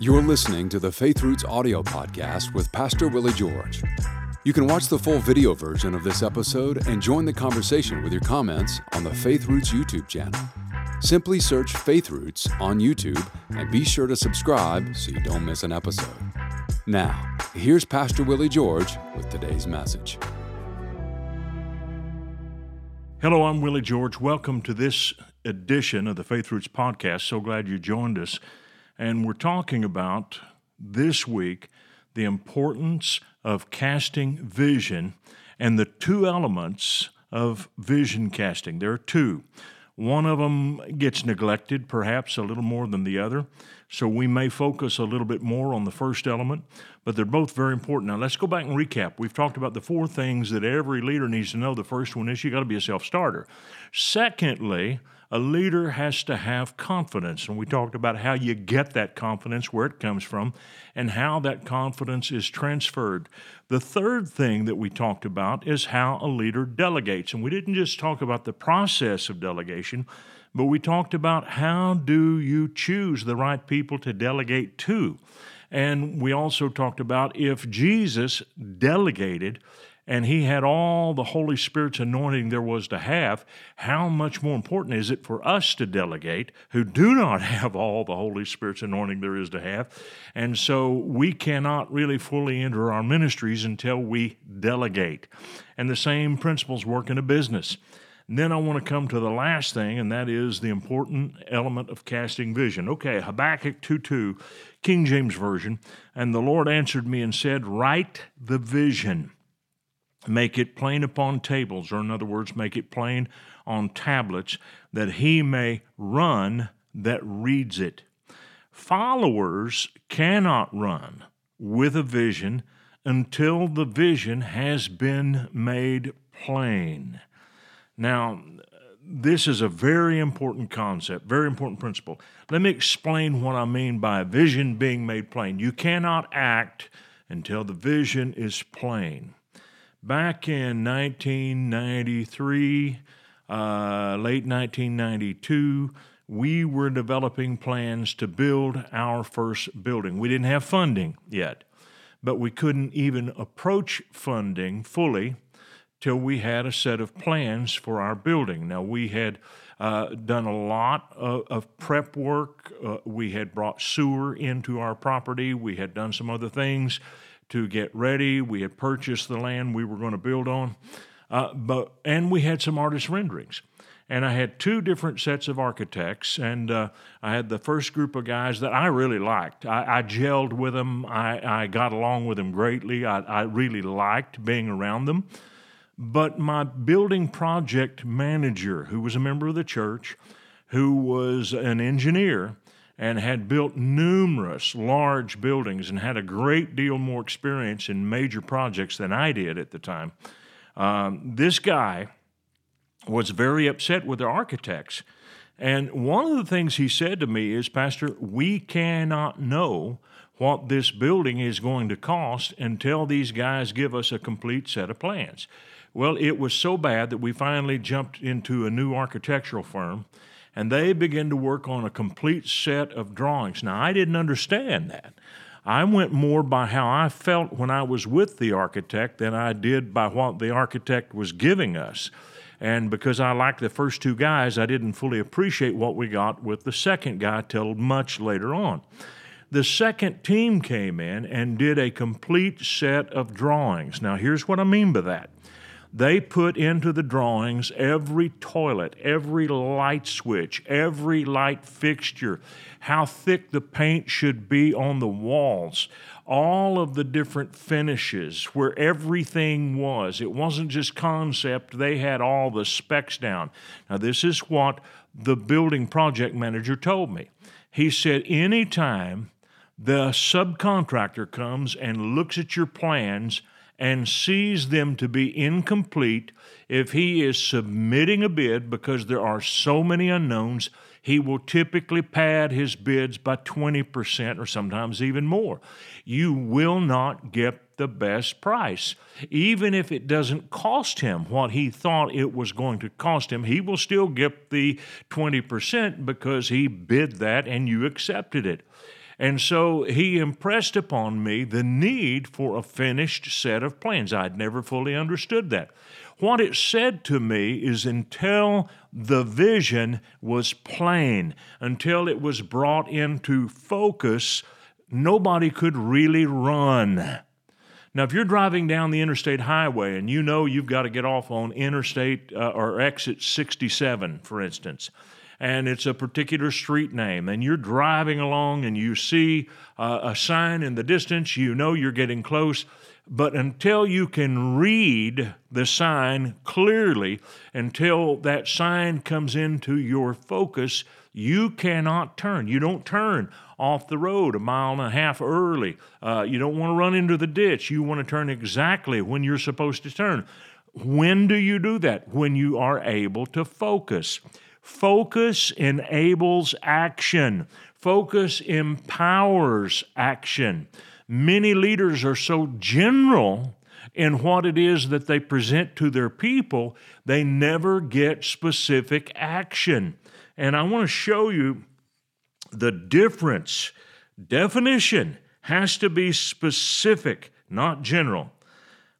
You're listening to the Faith Roots audio podcast with Pastor Willie George. You can watch the full video version of this episode and join the conversation with your comments on the Faith Roots YouTube channel. Simply search Faith Roots on YouTube and be sure to subscribe so you don't miss an episode. Now, here's Pastor Willie George with today's message. Hello, I'm Willie George. Welcome to this edition of the Faith Roots podcast. So glad you joined us. And we're talking about this week the importance of casting vision and the two elements of vision casting. There are two. One of them gets neglected, perhaps a little more than the other. So we may focus a little bit more on the first element, but they're both very important. Now, let's go back and recap. We've talked about the four things that every leader needs to know. The first one is you got to be a self starter. Secondly, a leader has to have confidence. And we talked about how you get that confidence, where it comes from, and how that confidence is transferred. The third thing that we talked about is how a leader delegates. And we didn't just talk about the process of delegation, but we talked about how do you choose the right people to delegate to. And we also talked about if Jesus delegated, and he had all the Holy Spirit's anointing there was to have, how much more important is it for us to delegate who do not have all the Holy Spirit's anointing there is to have? And so we cannot really fully enter our ministries until we delegate. And the same principles work in a business. And then I want to come to the last thing, and that is the important element of casting vision. Okay, Habakkuk 2 2, King James Version. And the Lord answered me and said, Write the vision make it plain upon tables, or in other words, make it plain on tablets, that he may run that reads it. Followers cannot run with a vision until the vision has been made plain. Now, this is a very important concept, very important principle. Let me explain what I mean by a vision being made plain. You cannot act until the vision is plain. Back in 1993, uh, late 1992, we were developing plans to build our first building. We didn't have funding yet, but we couldn't even approach funding fully till we had a set of plans for our building. Now, we had uh, done a lot of, of prep work. Uh, we had brought sewer into our property. We had done some other things to get ready. We had purchased the land we were going to build on, uh, but and we had some artist renderings. And I had two different sets of architects, and uh, I had the first group of guys that I really liked. I, I gelled with them. I, I, got along with them greatly. I, I really liked being around them. But my building project manager, who was a member of the church, who was an engineer, and had built numerous large buildings and had a great deal more experience in major projects than I did at the time. Um, this guy was very upset with the architects. And one of the things he said to me is, Pastor, we cannot know what this building is going to cost until these guys give us a complete set of plans. Well, it was so bad that we finally jumped into a new architectural firm and they began to work on a complete set of drawings. Now, I didn't understand that. I went more by how I felt when I was with the architect than I did by what the architect was giving us. And because I liked the first two guys, I didn't fully appreciate what we got with the second guy till much later on. The second team came in and did a complete set of drawings. Now, here's what I mean by that they put into the drawings every toilet, every light switch, every light fixture, how thick the paint should be on the walls, all of the different finishes, where everything was. It wasn't just concept, they had all the specs down. Now, this is what the building project manager told me. He said, anytime the subcontractor comes and looks at your plans, and sees them to be incomplete, if he is submitting a bid because there are so many unknowns, he will typically pad his bids by 20% or sometimes even more. You will not get the best price. Even if it doesn't cost him what he thought it was going to cost him, he will still get the 20% because he bid that and you accepted it. And so he impressed upon me the need for a finished set of plans. I'd never fully understood that. What it said to me is until the vision was plain, until it was brought into focus, nobody could really run. Now, if you're driving down the interstate highway and you know you've got to get off on interstate uh, or exit 67, for instance, and it's a particular street name, and you're driving along and you see uh, a sign in the distance, you know you're getting close. But until you can read the sign clearly, until that sign comes into your focus, you cannot turn. You don't turn off the road a mile and a half early. Uh, you don't want to run into the ditch. You want to turn exactly when you're supposed to turn. When do you do that? When you are able to focus. Focus enables action. Focus empowers action. Many leaders are so general in what it is that they present to their people, they never get specific action. And I want to show you the difference. Definition has to be specific, not general.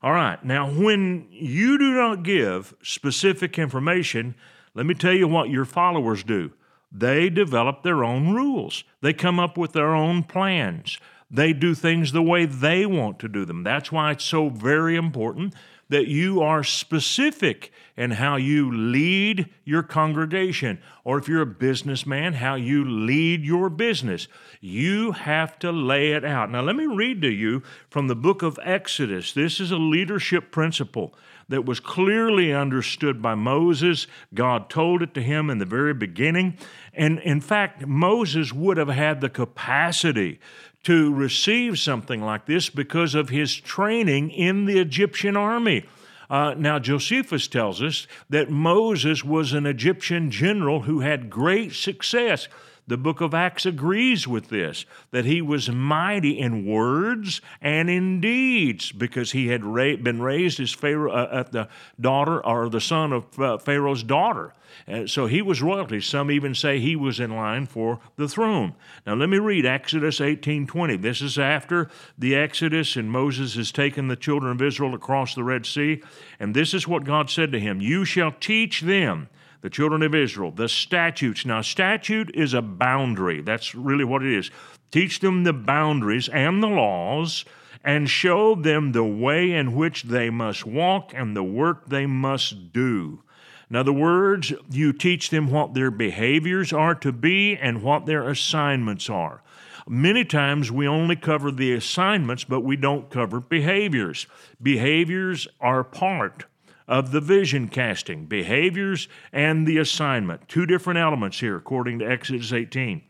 All right, now when you do not give specific information, let me tell you what your followers do. They develop their own rules, they come up with their own plans. They do things the way they want to do them. That's why it's so very important that you are specific in how you lead your congregation, or if you're a businessman, how you lead your business. You have to lay it out. Now, let me read to you from the book of Exodus. This is a leadership principle that was clearly understood by Moses. God told it to him in the very beginning. And in fact, Moses would have had the capacity to receive something like this because of his training in the Egyptian army. Uh, now, Josephus tells us that Moses was an Egyptian general who had great success the book of Acts agrees with this, that he was mighty in words and in deeds because he had ra- been raised as Pharaoh, uh, at the daughter or the son of uh, Pharaoh's daughter. Uh, so he was royalty. Some even say he was in line for the throne. Now let me read Exodus 18:20. This is after the Exodus and Moses has taken the children of Israel across the Red Sea, and this is what God said to him, "You shall teach them the children of Israel, the statutes. Now, statute is a boundary. That's really what it is. Teach them the boundaries and the laws, and show them the way in which they must walk and the work they must do. In other words, you teach them what their behaviors are to be and what their assignments are. Many times we only cover the assignments, but we don't cover behaviors. Behaviors are part of the vision casting, behaviors, and the assignment. Two different elements here, according to Exodus 18.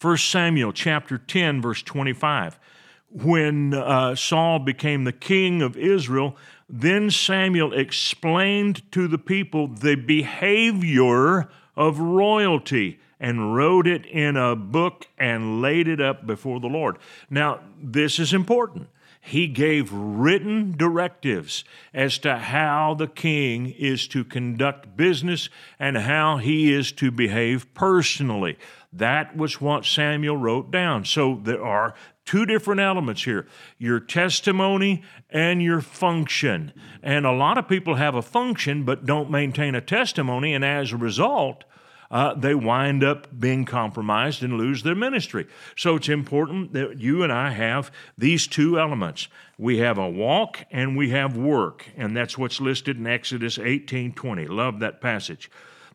1 Samuel chapter 10, verse 25. When uh, Saul became the king of Israel, then Samuel explained to the people the behavior of royalty and wrote it in a book and laid it up before the Lord. Now, this is important he gave written directives as to how the king is to conduct business and how he is to behave personally. That was what Samuel wrote down. So there are two different elements here your testimony and your function. And a lot of people have a function but don't maintain a testimony, and as a result, uh, they wind up being compromised and lose their ministry. So it's important that you and I have these two elements. We have a walk and we have work, and that's what's listed in Exodus 18:20. Love that passage.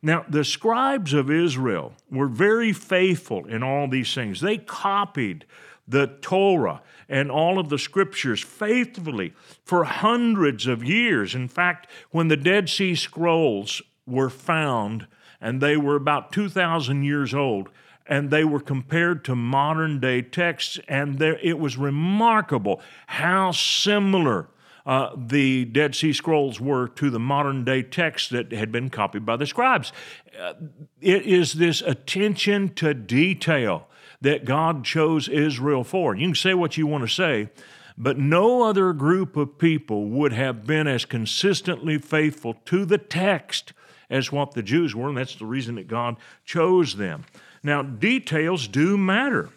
Now, the scribes of Israel were very faithful in all these things. They copied the Torah and all of the scriptures faithfully for hundreds of years. In fact, when the Dead Sea Scrolls were found, and they were about 2,000 years old. And they were compared to modern day texts, and there, it was remarkable how similar uh, the Dead Sea Scrolls were to the modern day texts that had been copied by the scribes. Uh, it is this attention to detail that God chose Israel for. You can say what you want to say, but no other group of people would have been as consistently faithful to the text as what the Jews were, and that's the reason that God chose them. Now, details do matter.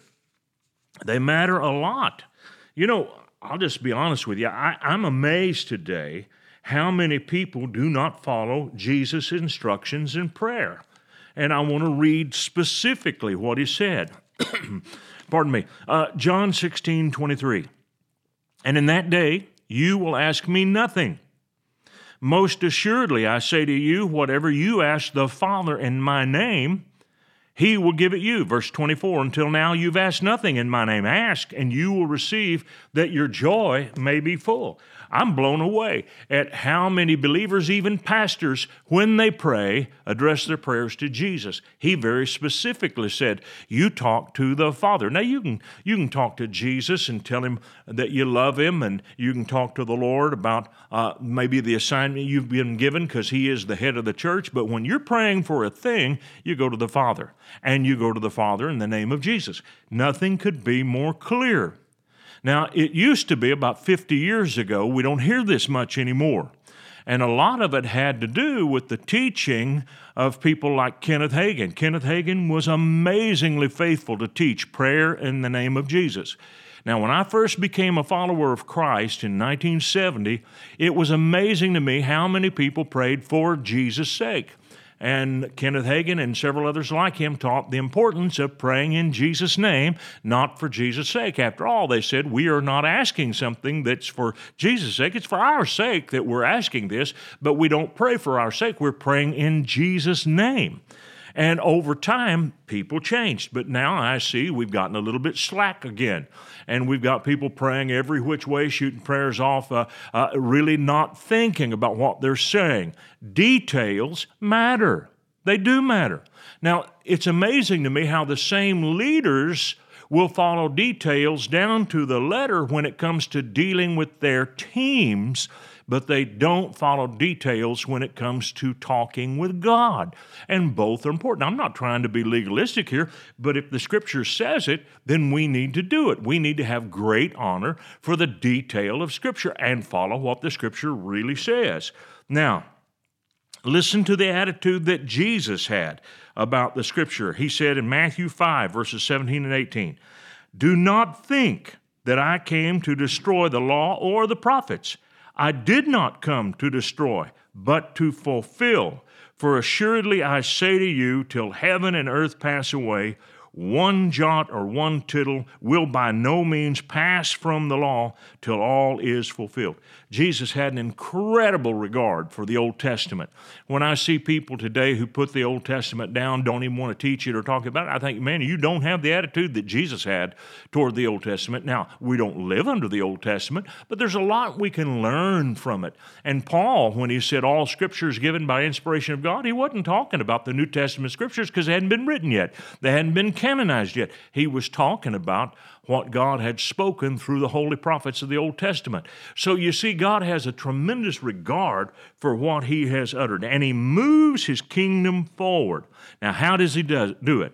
They matter a lot. You know, I'll just be honest with you. I, I'm amazed today how many people do not follow Jesus' instructions in prayer. And I want to read specifically what he said. Pardon me. Uh, John 16, 23. And in that day you will ask me nothing. Most assuredly, I say to you, whatever you ask the Father in my name, he will give it you. Verse 24, until now you've asked nothing in my name. Ask, and you will receive that your joy may be full. I'm blown away at how many believers, even pastors, when they pray, address their prayers to Jesus. He very specifically said, "You talk to the Father." Now you can you can talk to Jesus and tell him that you love him, and you can talk to the Lord about uh, maybe the assignment you've been given because He is the head of the church. But when you're praying for a thing, you go to the Father, and you go to the Father in the name of Jesus. Nothing could be more clear. Now, it used to be about 50 years ago, we don't hear this much anymore. And a lot of it had to do with the teaching of people like Kenneth Hagin. Kenneth Hagin was amazingly faithful to teach prayer in the name of Jesus. Now, when I first became a follower of Christ in 1970, it was amazing to me how many people prayed for Jesus' sake. And Kenneth Hagin and several others like him taught the importance of praying in Jesus' name, not for Jesus' sake. After all, they said, we are not asking something that's for Jesus' sake. It's for our sake that we're asking this, but we don't pray for our sake. We're praying in Jesus' name. And over time, people changed. But now I see we've gotten a little bit slack again. And we've got people praying every which way, shooting prayers off, uh, uh, really not thinking about what they're saying. Details matter, they do matter. Now, it's amazing to me how the same leaders will follow details down to the letter when it comes to dealing with their teams but they don't follow details when it comes to talking with God. And both are important. I'm not trying to be legalistic here, but if the scripture says it, then we need to do it. We need to have great honor for the detail of scripture and follow what the scripture really says. Now, Listen to the attitude that Jesus had about the scripture. He said in Matthew 5, verses 17 and 18, Do not think that I came to destroy the law or the prophets. I did not come to destroy, but to fulfill. For assuredly I say to you, till heaven and earth pass away, one jot or one tittle will by no means pass from the law till all is fulfilled. Jesus had an incredible regard for the Old Testament. When I see people today who put the Old Testament down, don't even want to teach it or talk about it, I think, man, you don't have the attitude that Jesus had toward the Old Testament. Now, we don't live under the Old Testament, but there's a lot we can learn from it. And Paul, when he said all scripture is given by inspiration of God, he wasn't talking about the New Testament scriptures because they hadn't been written yet. They hadn't been canonized yet. He was talking about what God had spoken through the holy prophets of the Old Testament. So you see, God has a tremendous regard for what He has uttered, and He moves His kingdom forward. Now, how does He do it?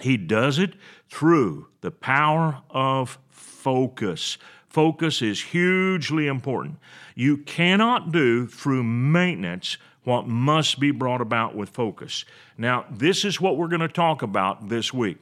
He does it through the power of focus. Focus is hugely important. You cannot do through maintenance what must be brought about with focus. Now, this is what we're going to talk about this week.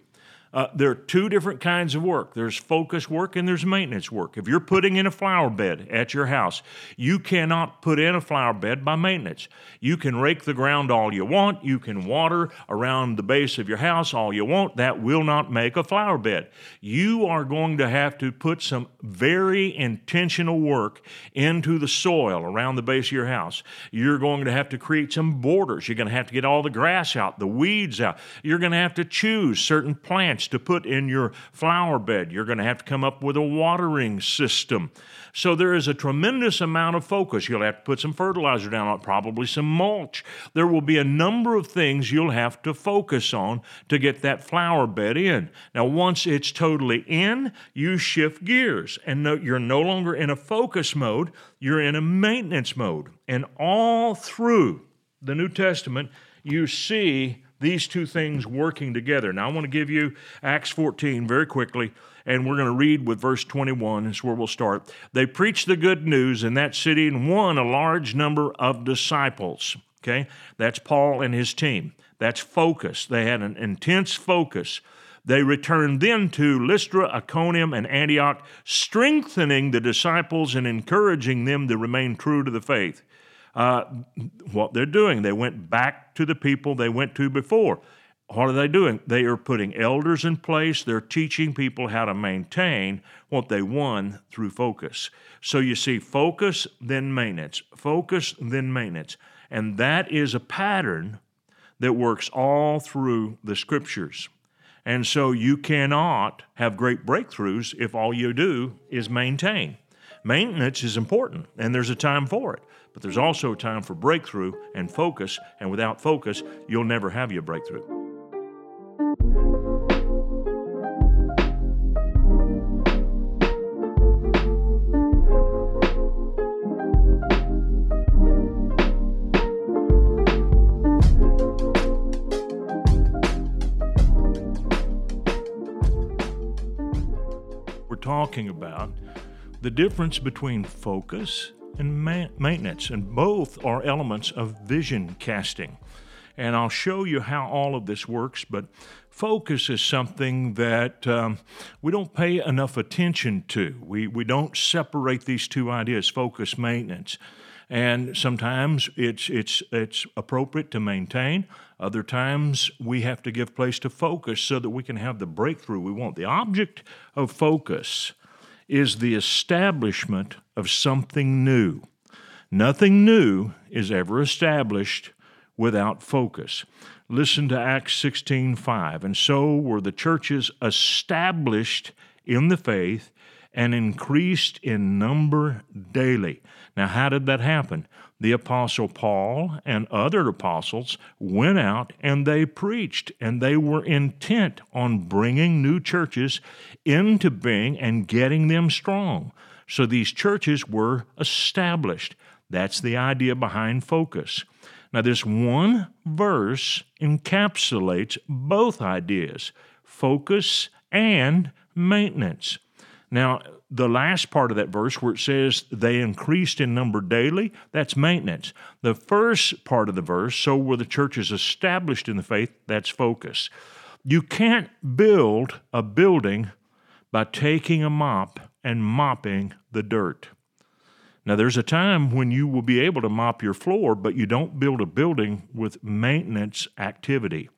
Uh, there are two different kinds of work there's focus work and there's maintenance work. If you're putting in a flower bed at your house, you cannot put in a flower bed by maintenance. You can rake the ground all you want, you can water around the base of your house all you want. That will not make a flower bed. You are going to have to put some very intentional work into the soil around the base of your house. You're going to have to create some borders. You're going to have to get all the grass out, the weeds out. You're going to have to choose certain plants to put in your flower bed. You're going to have to come up with a watering system. So there is a tremendous amount of focus. You'll have to put some fertilizer down probably some mulch. There will be a number of things you'll have to focus on to get that flower bed in. Now, once it's totally in, you shift gears and no, you're no longer in a focus mode, you're in a maintenance mode. And all through the New Testament, you see these two things working together. Now, I want to give you Acts 14 very quickly, and we're going to read with verse 21. Is where we'll start. They preached the good news in that city and won a large number of disciples. Okay, that's Paul and his team. That's focus. They had an intense focus. They returned then to Lystra, Iconium, and Antioch, strengthening the disciples and encouraging them to remain true to the faith. Uh, what they're doing, they went back to the people they went to before. What are they doing? They are putting elders in place. They're teaching people how to maintain what they won through focus. So you see, focus, then maintenance, focus, then maintenance. And that is a pattern that works all through the scriptures. And so you cannot have great breakthroughs if all you do is maintain. Maintenance is important, and there's a time for it. But there's also time for breakthrough and focus, and without focus, you'll never have your breakthrough. We're talking about the difference between focus and ma- maintenance, and both are elements of vision casting. And I'll show you how all of this works, but focus is something that um, we don't pay enough attention to. We, we don't separate these two ideas, focus, maintenance. And sometimes it's, it's, it's appropriate to maintain. Other times we have to give place to focus so that we can have the breakthrough we want. The object of focus is the establishment of something new. Nothing new is ever established without focus. Listen to Acts 16:5. And so were the churches established in the faith and increased in number daily. Now, how did that happen? The Apostle Paul and other apostles went out and they preached, and they were intent on bringing new churches into being and getting them strong. So these churches were established. That's the idea behind focus. Now, this one verse encapsulates both ideas focus and maintenance. Now, the last part of that verse where it says they increased in number daily, that's maintenance. The first part of the verse, so were the churches established in the faith, that's focus. You can't build a building by taking a mop and mopping the dirt. Now, there's a time when you will be able to mop your floor, but you don't build a building with maintenance activity.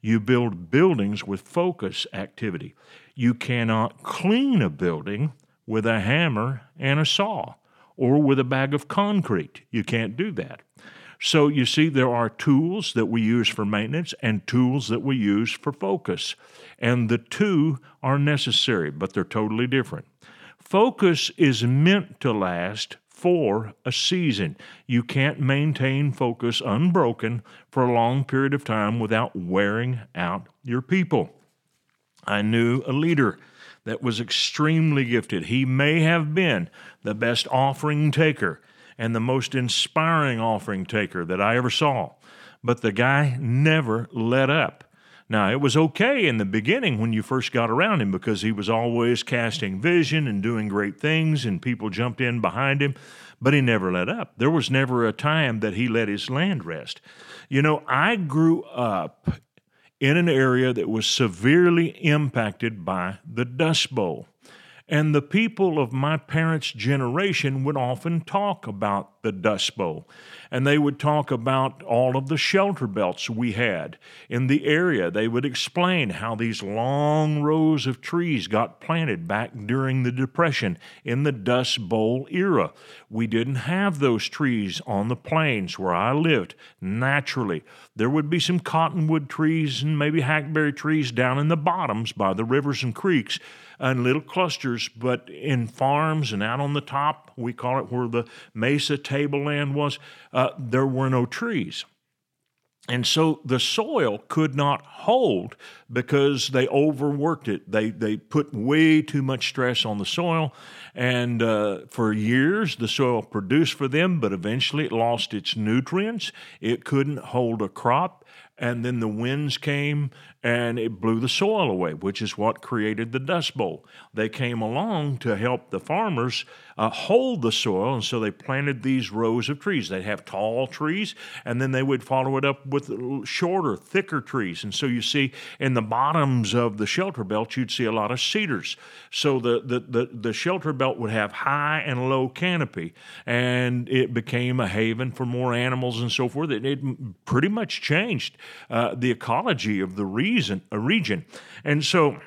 You build buildings with focus activity. You cannot clean a building with a hammer and a saw or with a bag of concrete. You can't do that. So you see, there are tools that we use for maintenance and tools that we use for focus. And the two are necessary, but they're totally different. Focus is meant to last for a season. You can't maintain focus unbroken for a long period of time without wearing out your people. I knew a leader that was extremely gifted. He may have been the best offering taker and the most inspiring offering taker that I ever saw, but the guy never let up. Now, it was okay in the beginning when you first got around him because he was always casting vision and doing great things, and people jumped in behind him, but he never let up. There was never a time that he let his land rest. You know, I grew up in an area that was severely impacted by the Dust Bowl. And the people of my parents' generation would often talk about the Dust Bowl. And they would talk about all of the shelter belts we had in the area. They would explain how these long rows of trees got planted back during the Depression in the Dust Bowl era. We didn't have those trees on the plains where I lived naturally. There would be some cottonwood trees and maybe hackberry trees down in the bottoms by the rivers and creeks and little clusters, but in farms and out on the top, we call it where the mesa tableland was, uh, there were no trees. And so the soil could not hold because they overworked it. They, they put way too much stress on the soil. And uh, for years, the soil produced for them, but eventually it lost its nutrients. It couldn't hold a crop and then the winds came and it blew the soil away, which is what created the Dust Bowl. They came along to help the farmers uh, hold the soil, and so they planted these rows of trees. They'd have tall trees, and then they would follow it up with shorter, thicker trees. And so you see in the bottoms of the shelter belt, you'd see a lot of cedars. So the, the, the, the shelter belt would have high and low canopy, and it became a haven for more animals and so forth. It, it pretty much changed uh, the ecology of the reason, a region. And so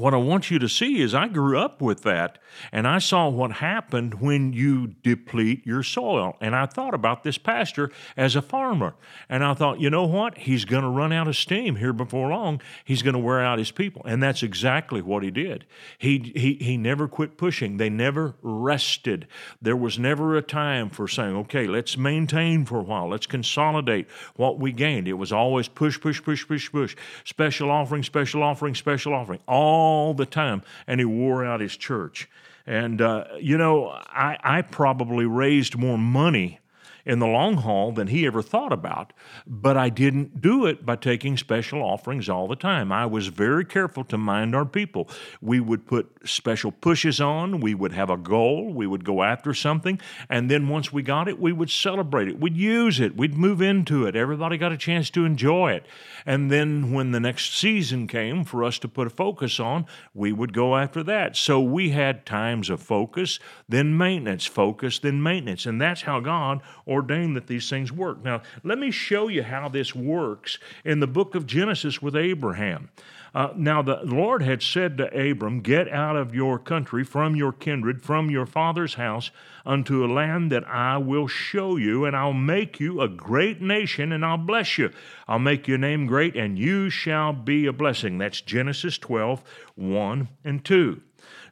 what I want you to see is I grew up with that and I saw what happened when you deplete your soil. And I thought about this pastor as a farmer. And I thought, you know what? He's going to run out of steam here before long. He's going to wear out his people. And that's exactly what he did. He, he, he never quit pushing, they never rested. There was never a time for saying, okay, let's maintain for a while, let's consolidate what we gained. It was always push, push, push, push, push. Special offering, special offering, special offering. All all the time, and he wore out his church. And, uh, you know, I, I probably raised more money in the long haul than he ever thought about. But I didn't do it by taking special offerings all the time. I was very careful to mind our people. We would put special pushes on, we would have a goal, we would go after something, and then once we got it, we would celebrate it. We'd use it, we'd move into it. Everybody got a chance to enjoy it. And then when the next season came for us to put a focus on, we would go after that. So we had times of focus, then maintenance, focus, then maintenance. And that's how God ordained that these things work. Now, let me show you how this works in the book of Genesis with Abraham. Uh, now, the Lord had said to Abram, Get out of your country, from your kindred, from your father's house, unto a land that I will show you, and I'll make you a great nation, and I'll bless you. I'll make your name great, and you shall be a blessing. That's Genesis 12, 1 and 2.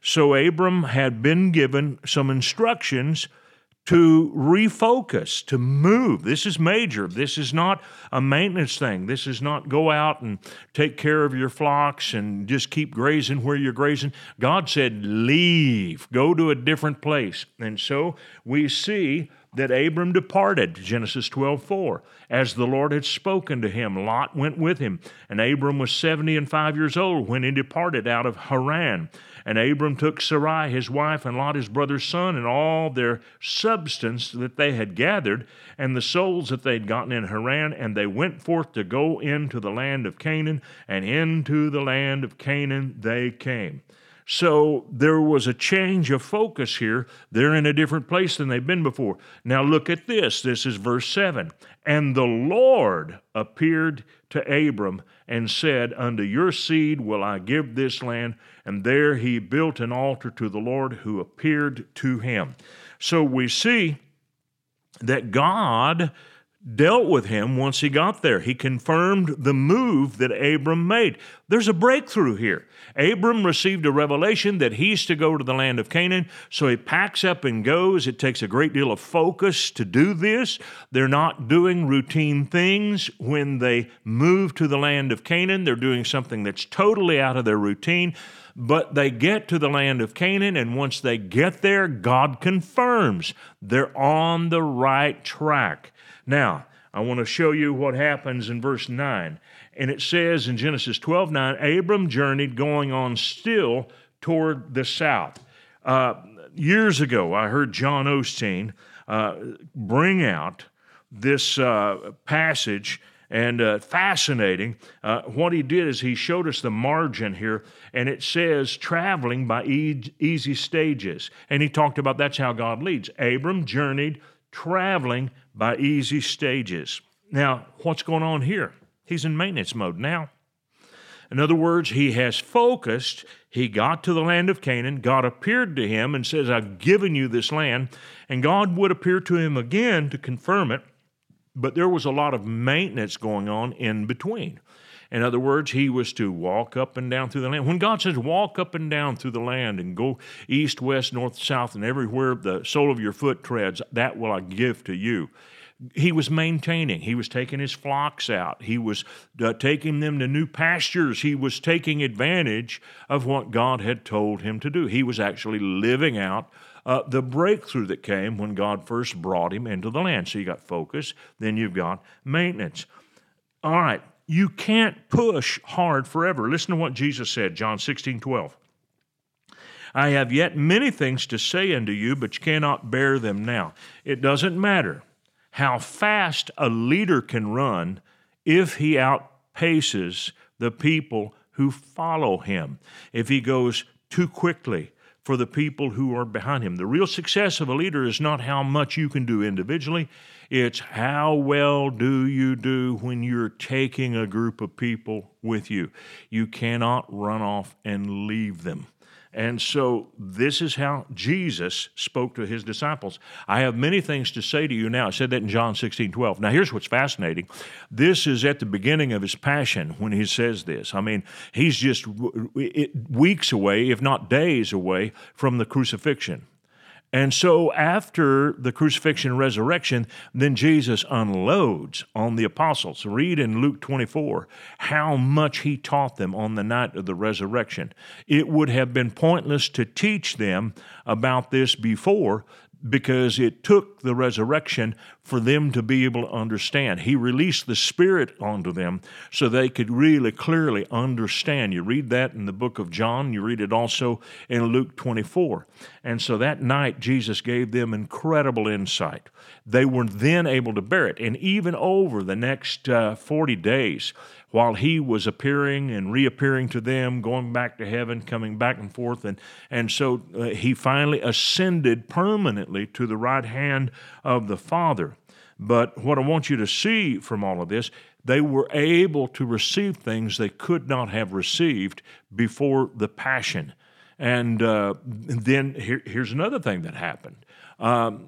So Abram had been given some instructions to refocus, to move. This is major. This is not a maintenance thing. This is not go out and take care of your flocks and just keep grazing where you're grazing. God said, leave, go to a different place. And so we see that Abram departed, Genesis 12 4, as the Lord had spoken to him. Lot went with him, and Abram was 70 and 5 years old when he departed out of Haran. And Abram took Sarai his wife, and Lot his brother's son, and all their substance that they had gathered, and the souls that they had gotten in Haran, and they went forth to go into the land of Canaan, and into the land of Canaan they came. So there was a change of focus here. They're in a different place than they've been before. Now look at this. This is verse 7. And the Lord appeared to Abram and said, Unto your seed will I give this land. And there he built an altar to the Lord who appeared to him. So we see that God dealt with him once he got there. He confirmed the move that Abram made. There's a breakthrough here. Abram received a revelation that he's to go to the land of Canaan, so he packs up and goes. It takes a great deal of focus to do this. They're not doing routine things when they move to the land of Canaan, they're doing something that's totally out of their routine. But they get to the land of Canaan, and once they get there, God confirms they're on the right track. Now, I want to show you what happens in verse 9. And it says in Genesis 12 9, Abram journeyed going on still toward the south. Uh, years ago, I heard John Osteen uh, bring out this uh, passage and uh, fascinating. Uh, what he did is he showed us the margin here, and it says traveling by e- easy stages. And he talked about that's how God leads. Abram journeyed traveling by easy stages. Now, what's going on here? He's in maintenance mode now. In other words, he has focused. He got to the land of Canaan. God appeared to him and says, I've given you this land. And God would appear to him again to confirm it. But there was a lot of maintenance going on in between. In other words, he was to walk up and down through the land. When God says walk up and down through the land and go east, west, north, south, and everywhere the sole of your foot treads, that will I give to you he was maintaining. He was taking his flocks out. He was uh, taking them to new pastures. He was taking advantage of what God had told him to do. He was actually living out uh, the breakthrough that came when God first brought him into the land. So you got focus, then you've got maintenance. All right, you can't push hard forever. Listen to what Jesus said, John 16, 12. I have yet many things to say unto you, but you cannot bear them now. It doesn't matter how fast a leader can run if he outpaces the people who follow him. If he goes too quickly for the people who are behind him. The real success of a leader is not how much you can do individually, it's how well do you do when you're taking a group of people with you. You cannot run off and leave them. And so this is how Jesus spoke to his disciples. I have many things to say to you now. I said that in John 16, 12. Now, here's what's fascinating. This is at the beginning of his passion when he says this. I mean, he's just weeks away, if not days away, from the crucifixion. And so after the crucifixion and resurrection, then Jesus unloads on the apostles. Read in Luke 24 how much he taught them on the night of the resurrection. It would have been pointless to teach them about this before because it took the resurrection for them to be able to understand. He released the Spirit onto them so they could really clearly understand. You read that in the book of John, you read it also in Luke 24. And so that night, Jesus gave them incredible insight. They were then able to bear it. And even over the next uh, 40 days, while he was appearing and reappearing to them, going back to heaven, coming back and forth. And, and so uh, he finally ascended permanently to the right hand of the Father. But what I want you to see from all of this, they were able to receive things they could not have received before the Passion. And uh, then here, here's another thing that happened. Um,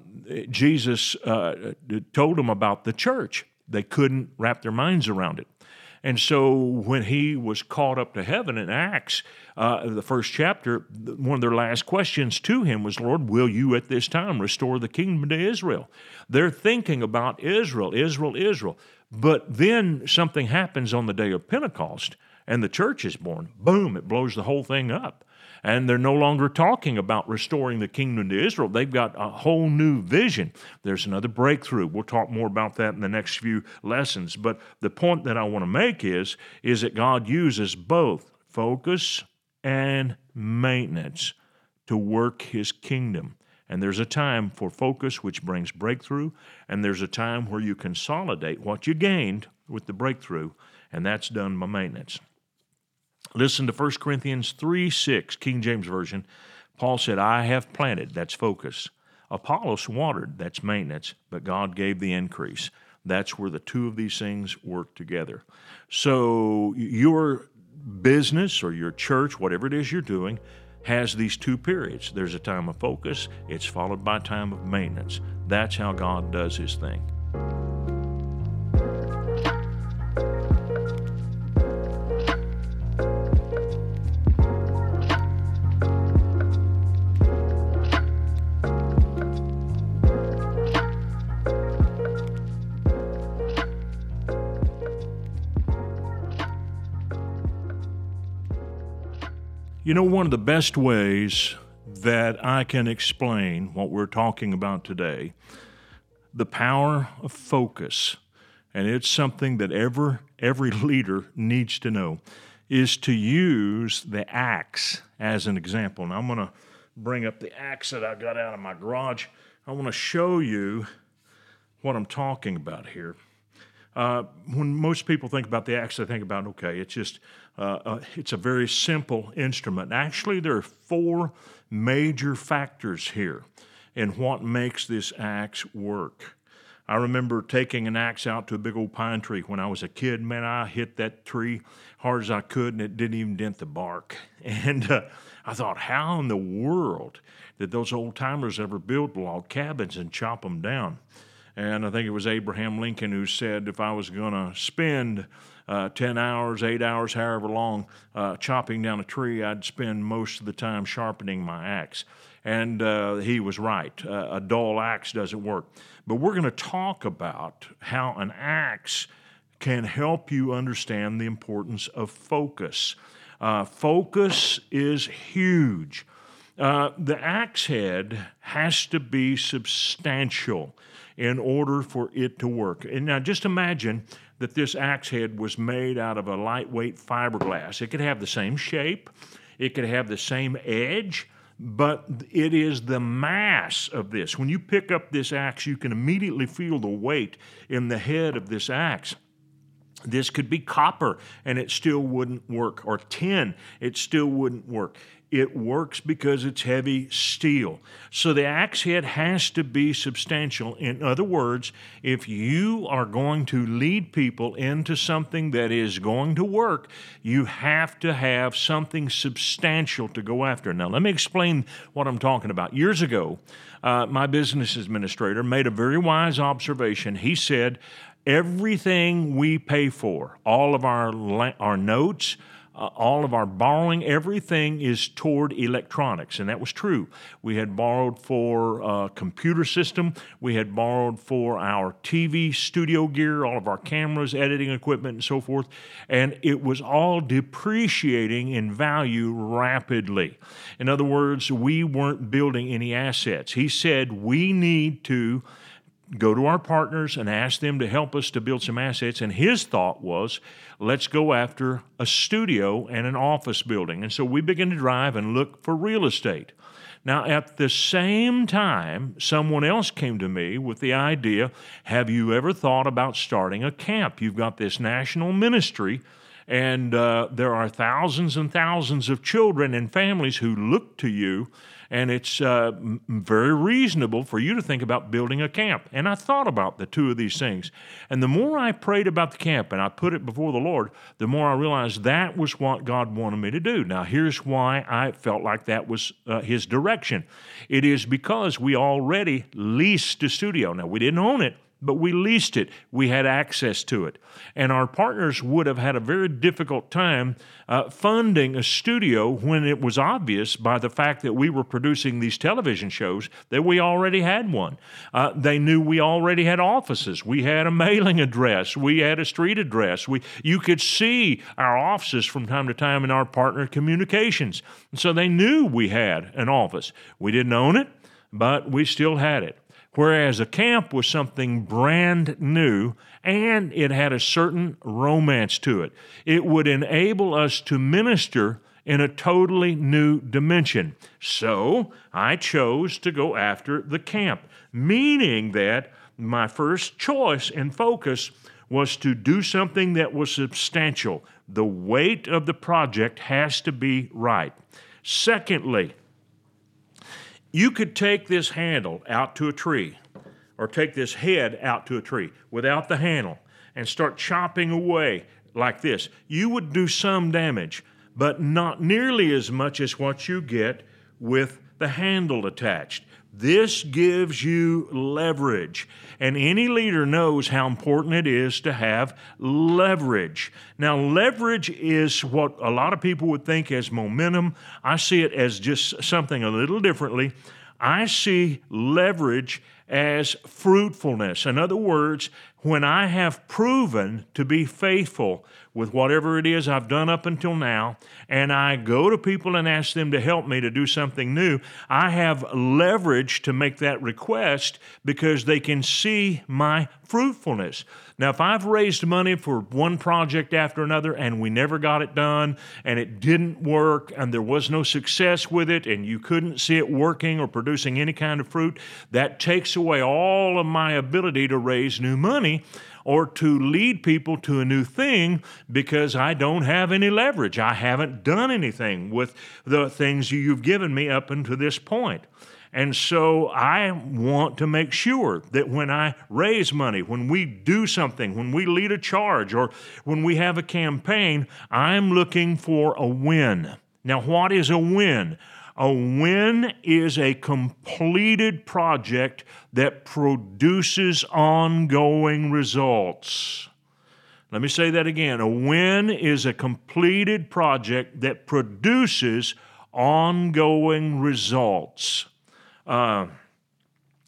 Jesus uh, told them about the church. They couldn't wrap their minds around it. And so when he was caught up to heaven in Acts, uh, the first chapter, one of their last questions to him was, Lord, will you at this time restore the kingdom to Israel? They're thinking about Israel, Israel, Israel. But then something happens on the day of Pentecost and the church is born. Boom, it blows the whole thing up and they're no longer talking about restoring the kingdom to Israel. They've got a whole new vision. There's another breakthrough. We'll talk more about that in the next few lessons. But the point that I want to make is, is that God uses both focus and maintenance to work his kingdom. And there's a time for focus, which brings breakthrough, and there's a time where you consolidate what you gained with the breakthrough, and that's done by maintenance. Listen to 1 Corinthians 3 6, King James Version. Paul said, I have planted, that's focus. Apollos watered, that's maintenance, but God gave the increase. That's where the two of these things work together. So your business or your church, whatever it is you're doing, has these two periods. There's a time of focus, it's followed by a time of maintenance. That's how God does his thing. You know, one of the best ways that I can explain what we're talking about today, the power of focus, and it's something that ever every leader needs to know, is to use the axe as an example. Now I'm going to bring up the axe that I got out of my garage. I want to show you what I'm talking about here. Uh, when most people think about the axe, they think about okay, it's just uh, uh, it's a very simple instrument. Actually, there are four major factors here in what makes this axe work. I remember taking an axe out to a big old pine tree when I was a kid. Man, I hit that tree hard as I could, and it didn't even dent the bark. And uh, I thought, how in the world did those old timers ever build log cabins and chop them down? And I think it was Abraham Lincoln who said, if I was going to spend uh, 10 hours, 8 hours, however long, uh, chopping down a tree, I'd spend most of the time sharpening my axe. And uh, he was right. Uh, a dull axe doesn't work. But we're going to talk about how an axe can help you understand the importance of focus. Uh, focus is huge. Uh, the axe head has to be substantial in order for it to work. And now just imagine that this axe head was made out of a lightweight fiberglass. It could have the same shape, it could have the same edge, but it is the mass of this. When you pick up this axe, you can immediately feel the weight in the head of this axe. This could be copper and it still wouldn't work, or tin, it still wouldn't work. It works because it's heavy steel. So the axe head has to be substantial. In other words, if you are going to lead people into something that is going to work, you have to have something substantial to go after. Now, let me explain what I'm talking about. Years ago, uh, my business administrator made a very wise observation. He said, Everything we pay for, all of our, our notes, uh, all of our borrowing, everything is toward electronics, and that was true. We had borrowed for a computer system, we had borrowed for our TV studio gear, all of our cameras, editing equipment, and so forth, and it was all depreciating in value rapidly. In other words, we weren't building any assets. He said we need to go to our partners and ask them to help us to build some assets. And his thought was, let's go after a studio and an office building. And so we began to drive and look for real estate. Now, at the same time, someone else came to me with the idea Have you ever thought about starting a camp? You've got this national ministry, and uh, there are thousands and thousands of children and families who look to you and it's uh, very reasonable for you to think about building a camp. And I thought about the two of these things. And the more I prayed about the camp and I put it before the Lord, the more I realized that was what God wanted me to do. Now, here's why I felt like that was uh, His direction it is because we already leased a studio. Now, we didn't own it but we leased it. We had access to it. And our partners would have had a very difficult time uh, funding a studio when it was obvious by the fact that we were producing these television shows that we already had one. Uh, they knew we already had offices. We had a mailing address. We had a street address. We, you could see our offices from time to time in our partner communications. And so they knew we had an office. We didn't own it, but we still had it. Whereas a camp was something brand new and it had a certain romance to it. It would enable us to minister in a totally new dimension. So I chose to go after the camp, meaning that my first choice and focus was to do something that was substantial. The weight of the project has to be right. Secondly, you could take this handle out to a tree or take this head out to a tree without the handle and start chopping away like this. You would do some damage, but not nearly as much as what you get with the handle attached. This gives you leverage. And any leader knows how important it is to have leverage. Now, leverage is what a lot of people would think as momentum. I see it as just something a little differently. I see leverage as fruitfulness. In other words, when I have proven to be faithful with whatever it is I've done up until now, and I go to people and ask them to help me to do something new, I have leverage to make that request because they can see my fruitfulness. Now, if I've raised money for one project after another and we never got it done and it didn't work and there was no success with it and you couldn't see it working or producing any kind of fruit, that takes away all of my ability to raise new money or to lead people to a new thing because I don't have any leverage. I haven't done anything with the things you've given me up until this point. And so I want to make sure that when I raise money, when we do something, when we lead a charge, or when we have a campaign, I'm looking for a win. Now, what is a win? A win is a completed project that produces ongoing results. Let me say that again. A win is a completed project that produces ongoing results. Uh,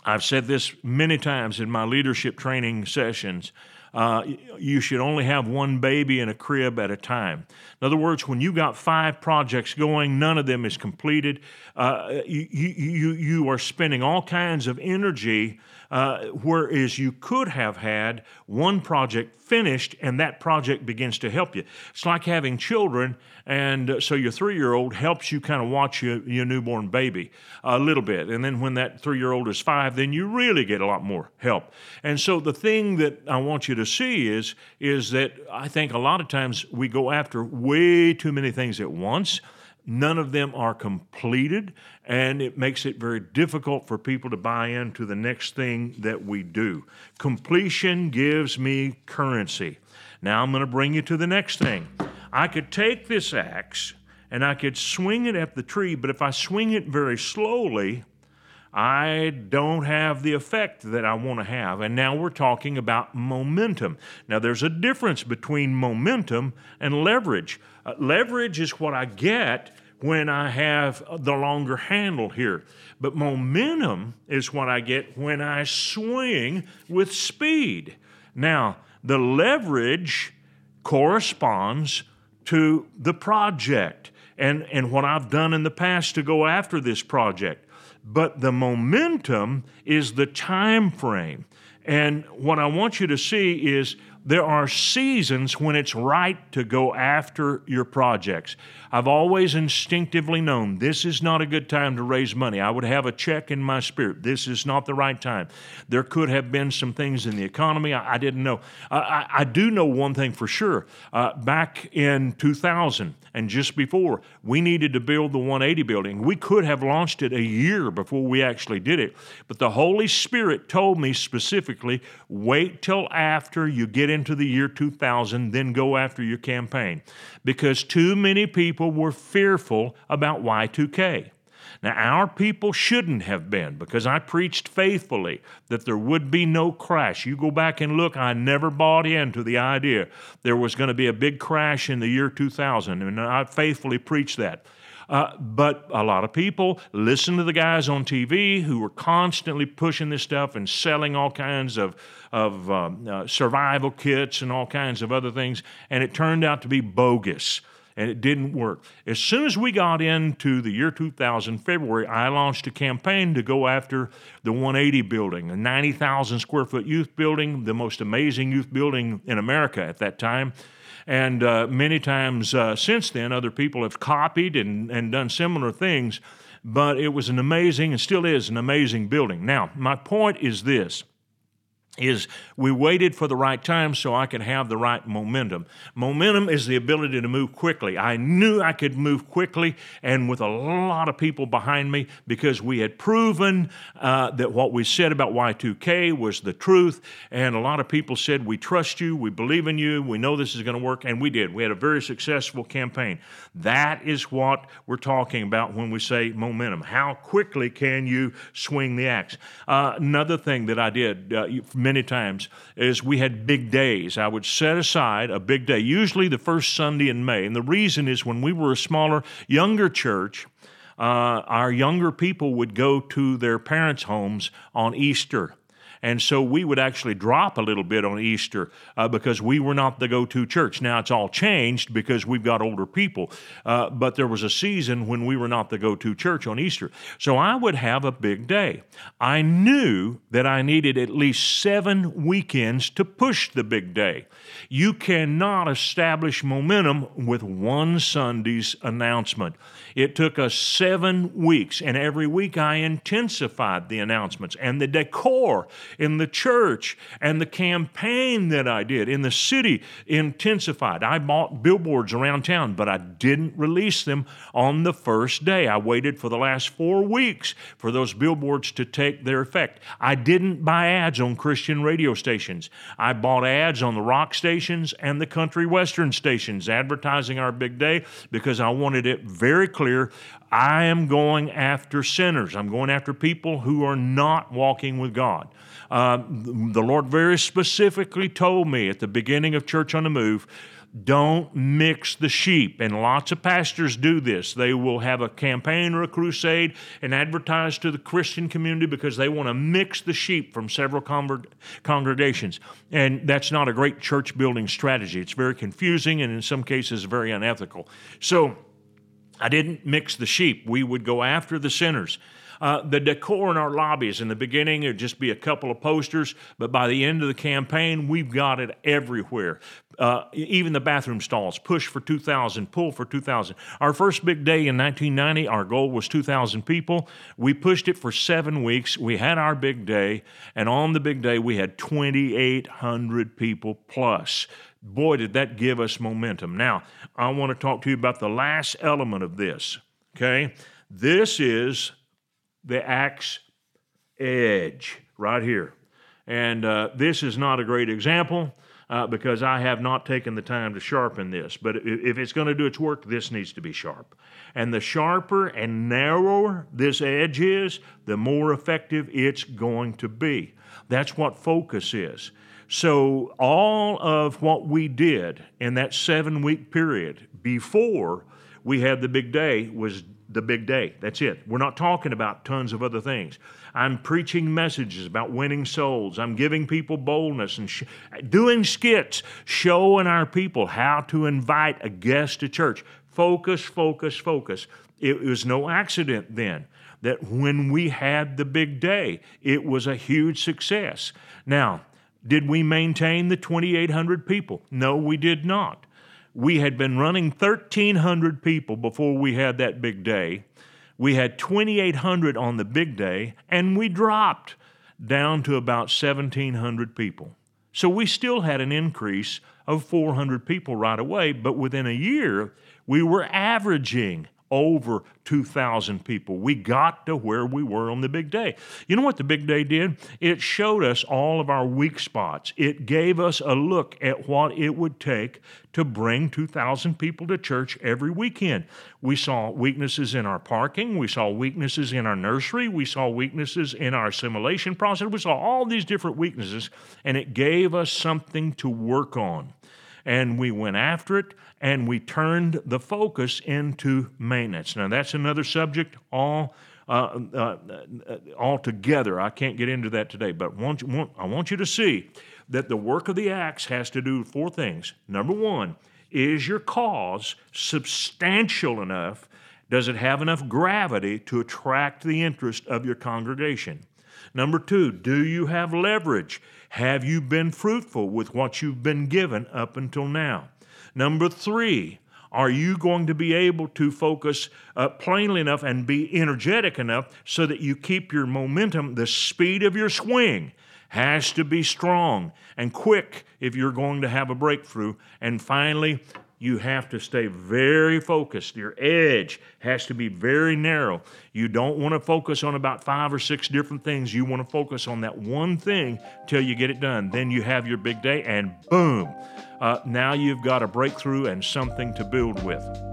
I've said this many times in my leadership training sessions. Uh, you should only have one baby in a crib at a time. In other words, when you got five projects going, none of them is completed. Uh, you, you, you are spending all kinds of energy Uh, whereas you could have had one project finished and that project begins to help you. It's like having children, and uh, so your three year old helps you kind of watch your, your newborn baby a little bit. And then when that three year old is five, then you really get a lot more help. And so the thing that I want you to see is, is that I think a lot of times we go after way too many things at once. None of them are completed, and it makes it very difficult for people to buy into the next thing that we do. Completion gives me currency. Now I'm going to bring you to the next thing. I could take this axe and I could swing it at the tree, but if I swing it very slowly, I don't have the effect that I want to have. And now we're talking about momentum. Now, there's a difference between momentum and leverage. Uh, leverage is what I get when I have the longer handle here. But momentum is what I get when I swing with speed. Now, the leverage corresponds to the project and, and what I've done in the past to go after this project. But the momentum is the time frame. And what I want you to see is there are seasons when it's right to go after your projects. I've always instinctively known this is not a good time to raise money. I would have a check in my spirit. This is not the right time. There could have been some things in the economy I, I didn't know. I, I, do know one thing for sure. Uh, back in 2000 and just before, we needed to build the 180 building. We could have launched it a year before we actually did it, but the Holy Spirit told me specifically wait till after you get into the year 2000, then go after your campaign. Because too many people were fearful about Y2K. Now, our people shouldn't have been because I preached faithfully that there would be no crash. You go back and look, I never bought into the idea there was going to be a big crash in the year 2000, and I faithfully preached that. Uh, but a lot of people listen to the guys on TV who were constantly pushing this stuff and selling all kinds of, of um, uh, survival kits and all kinds of other things, and it turned out to be bogus and it didn't work. As soon as we got into the year 2000, February, I launched a campaign to go after the 180 building, a 90,000 square foot youth building, the most amazing youth building in America at that time. And uh, many times uh, since then, other people have copied and, and done similar things, but it was an amazing and still is an amazing building. Now, my point is this is we waited for the right time so I could have the right momentum. Momentum is the ability to move quickly. I knew I could move quickly and with a lot of people behind me because we had proven uh, that what we said about Y2K was the truth. And a lot of people said, We trust you, we believe in you, we know this is going to work. And we did. We had a very successful campaign. That is what we're talking about when we say momentum. How quickly can you swing the axe? Uh, another thing that I did, uh, many times is we had big days. I would set aside a big day, usually the first Sunday in May. And the reason is when we were a smaller, younger church, uh, our younger people would go to their parents' homes on Easter. And so we would actually drop a little bit on Easter uh, because we were not the go to church. Now it's all changed because we've got older people, uh, but there was a season when we were not the go to church on Easter. So I would have a big day. I knew that I needed at least seven weekends to push the big day. You cannot establish momentum with one Sunday's announcement. It took us seven weeks, and every week I intensified the announcements and the decor in the church and the campaign that I did in the city intensified. I bought billboards around town, but I didn't release them on the first day. I waited for the last four weeks for those billboards to take their effect. I didn't buy ads on Christian radio stations. I bought ads on the rock stations and the country western stations advertising our big day because I wanted it very clear. I am going after sinners. I'm going after people who are not walking with God. Uh, the Lord very specifically told me at the beginning of Church on the Move don't mix the sheep. And lots of pastors do this. They will have a campaign or a crusade and advertise to the Christian community because they want to mix the sheep from several congregations. And that's not a great church building strategy. It's very confusing and in some cases very unethical. So I didn't mix the sheep. We would go after the sinners. Uh, the decor in our lobbies in the beginning, it'd just be a couple of posters, but by the end of the campaign, we've got it everywhere. Uh, even the bathroom stalls, push for 2,000, pull for 2,000. Our first big day in 1990, our goal was 2,000 people. We pushed it for seven weeks. We had our big day, and on the big day, we had 2,800 people plus. Boy, did that give us momentum. Now, I want to talk to you about the last element of this, okay? This is the axe edge right here. And uh, this is not a great example uh, because I have not taken the time to sharpen this. But if it's going to do its work, this needs to be sharp. And the sharper and narrower this edge is, the more effective it's going to be. That's what focus is. So, all of what we did in that seven week period before we had the big day was the big day. That's it. We're not talking about tons of other things. I'm preaching messages about winning souls. I'm giving people boldness and sh- doing skits, showing our people how to invite a guest to church. Focus, focus, focus. It was no accident then that when we had the big day, it was a huge success. Now, did we maintain the 2,800 people? No, we did not. We had been running 1,300 people before we had that big day. We had 2,800 on the big day, and we dropped down to about 1,700 people. So we still had an increase of 400 people right away, but within a year, we were averaging over 2,000 people. We got to where we were on the big day. You know what the big day did? It showed us all of our weak spots. It gave us a look at what it would take to bring 2,000 people to church every weekend. We saw weaknesses in our parking, we saw weaknesses in our nursery, we saw weaknesses in our assimilation process. We saw all these different weaknesses, and it gave us something to work on and we went after it and we turned the focus into maintenance. Now, that's another subject all. Uh, uh, uh, altogether, I can't get into that today, but want, want, I want you to see that the work of the axe has to do four things. Number one, is your cause substantial enough? Does it have enough gravity to attract the interest of your congregation? Number two, do you have leverage? Have you been fruitful with what you've been given up until now? Number three, are you going to be able to focus uh, plainly enough and be energetic enough so that you keep your momentum, the speed of your swing? Has to be strong and quick if you're going to have a breakthrough. And finally, you have to stay very focused. Your edge has to be very narrow. You don't want to focus on about five or six different things. You want to focus on that one thing till you get it done. Then you have your big day, and boom, uh, now you've got a breakthrough and something to build with.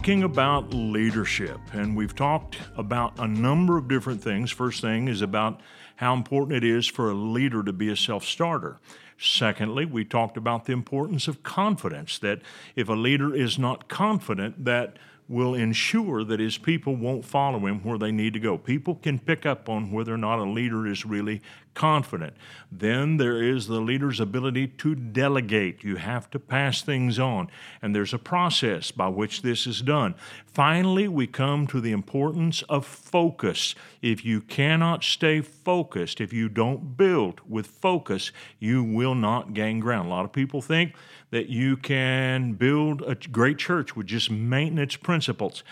Talking about leadership, and we've talked about a number of different things. First thing is about how important it is for a leader to be a self starter. Secondly, we talked about the importance of confidence, that if a leader is not confident, that will ensure that his people won't follow him where they need to go. People can pick up on whether or not a leader is really confident. Then there is the leader's ability to delegate. You have to pass things on, and there's a process by which this is done. Finally, we come to the importance of focus. If you cannot stay focused, if you don't build with focus, you will not gain ground. A lot of people think that you can build a great church with just maintenance principles.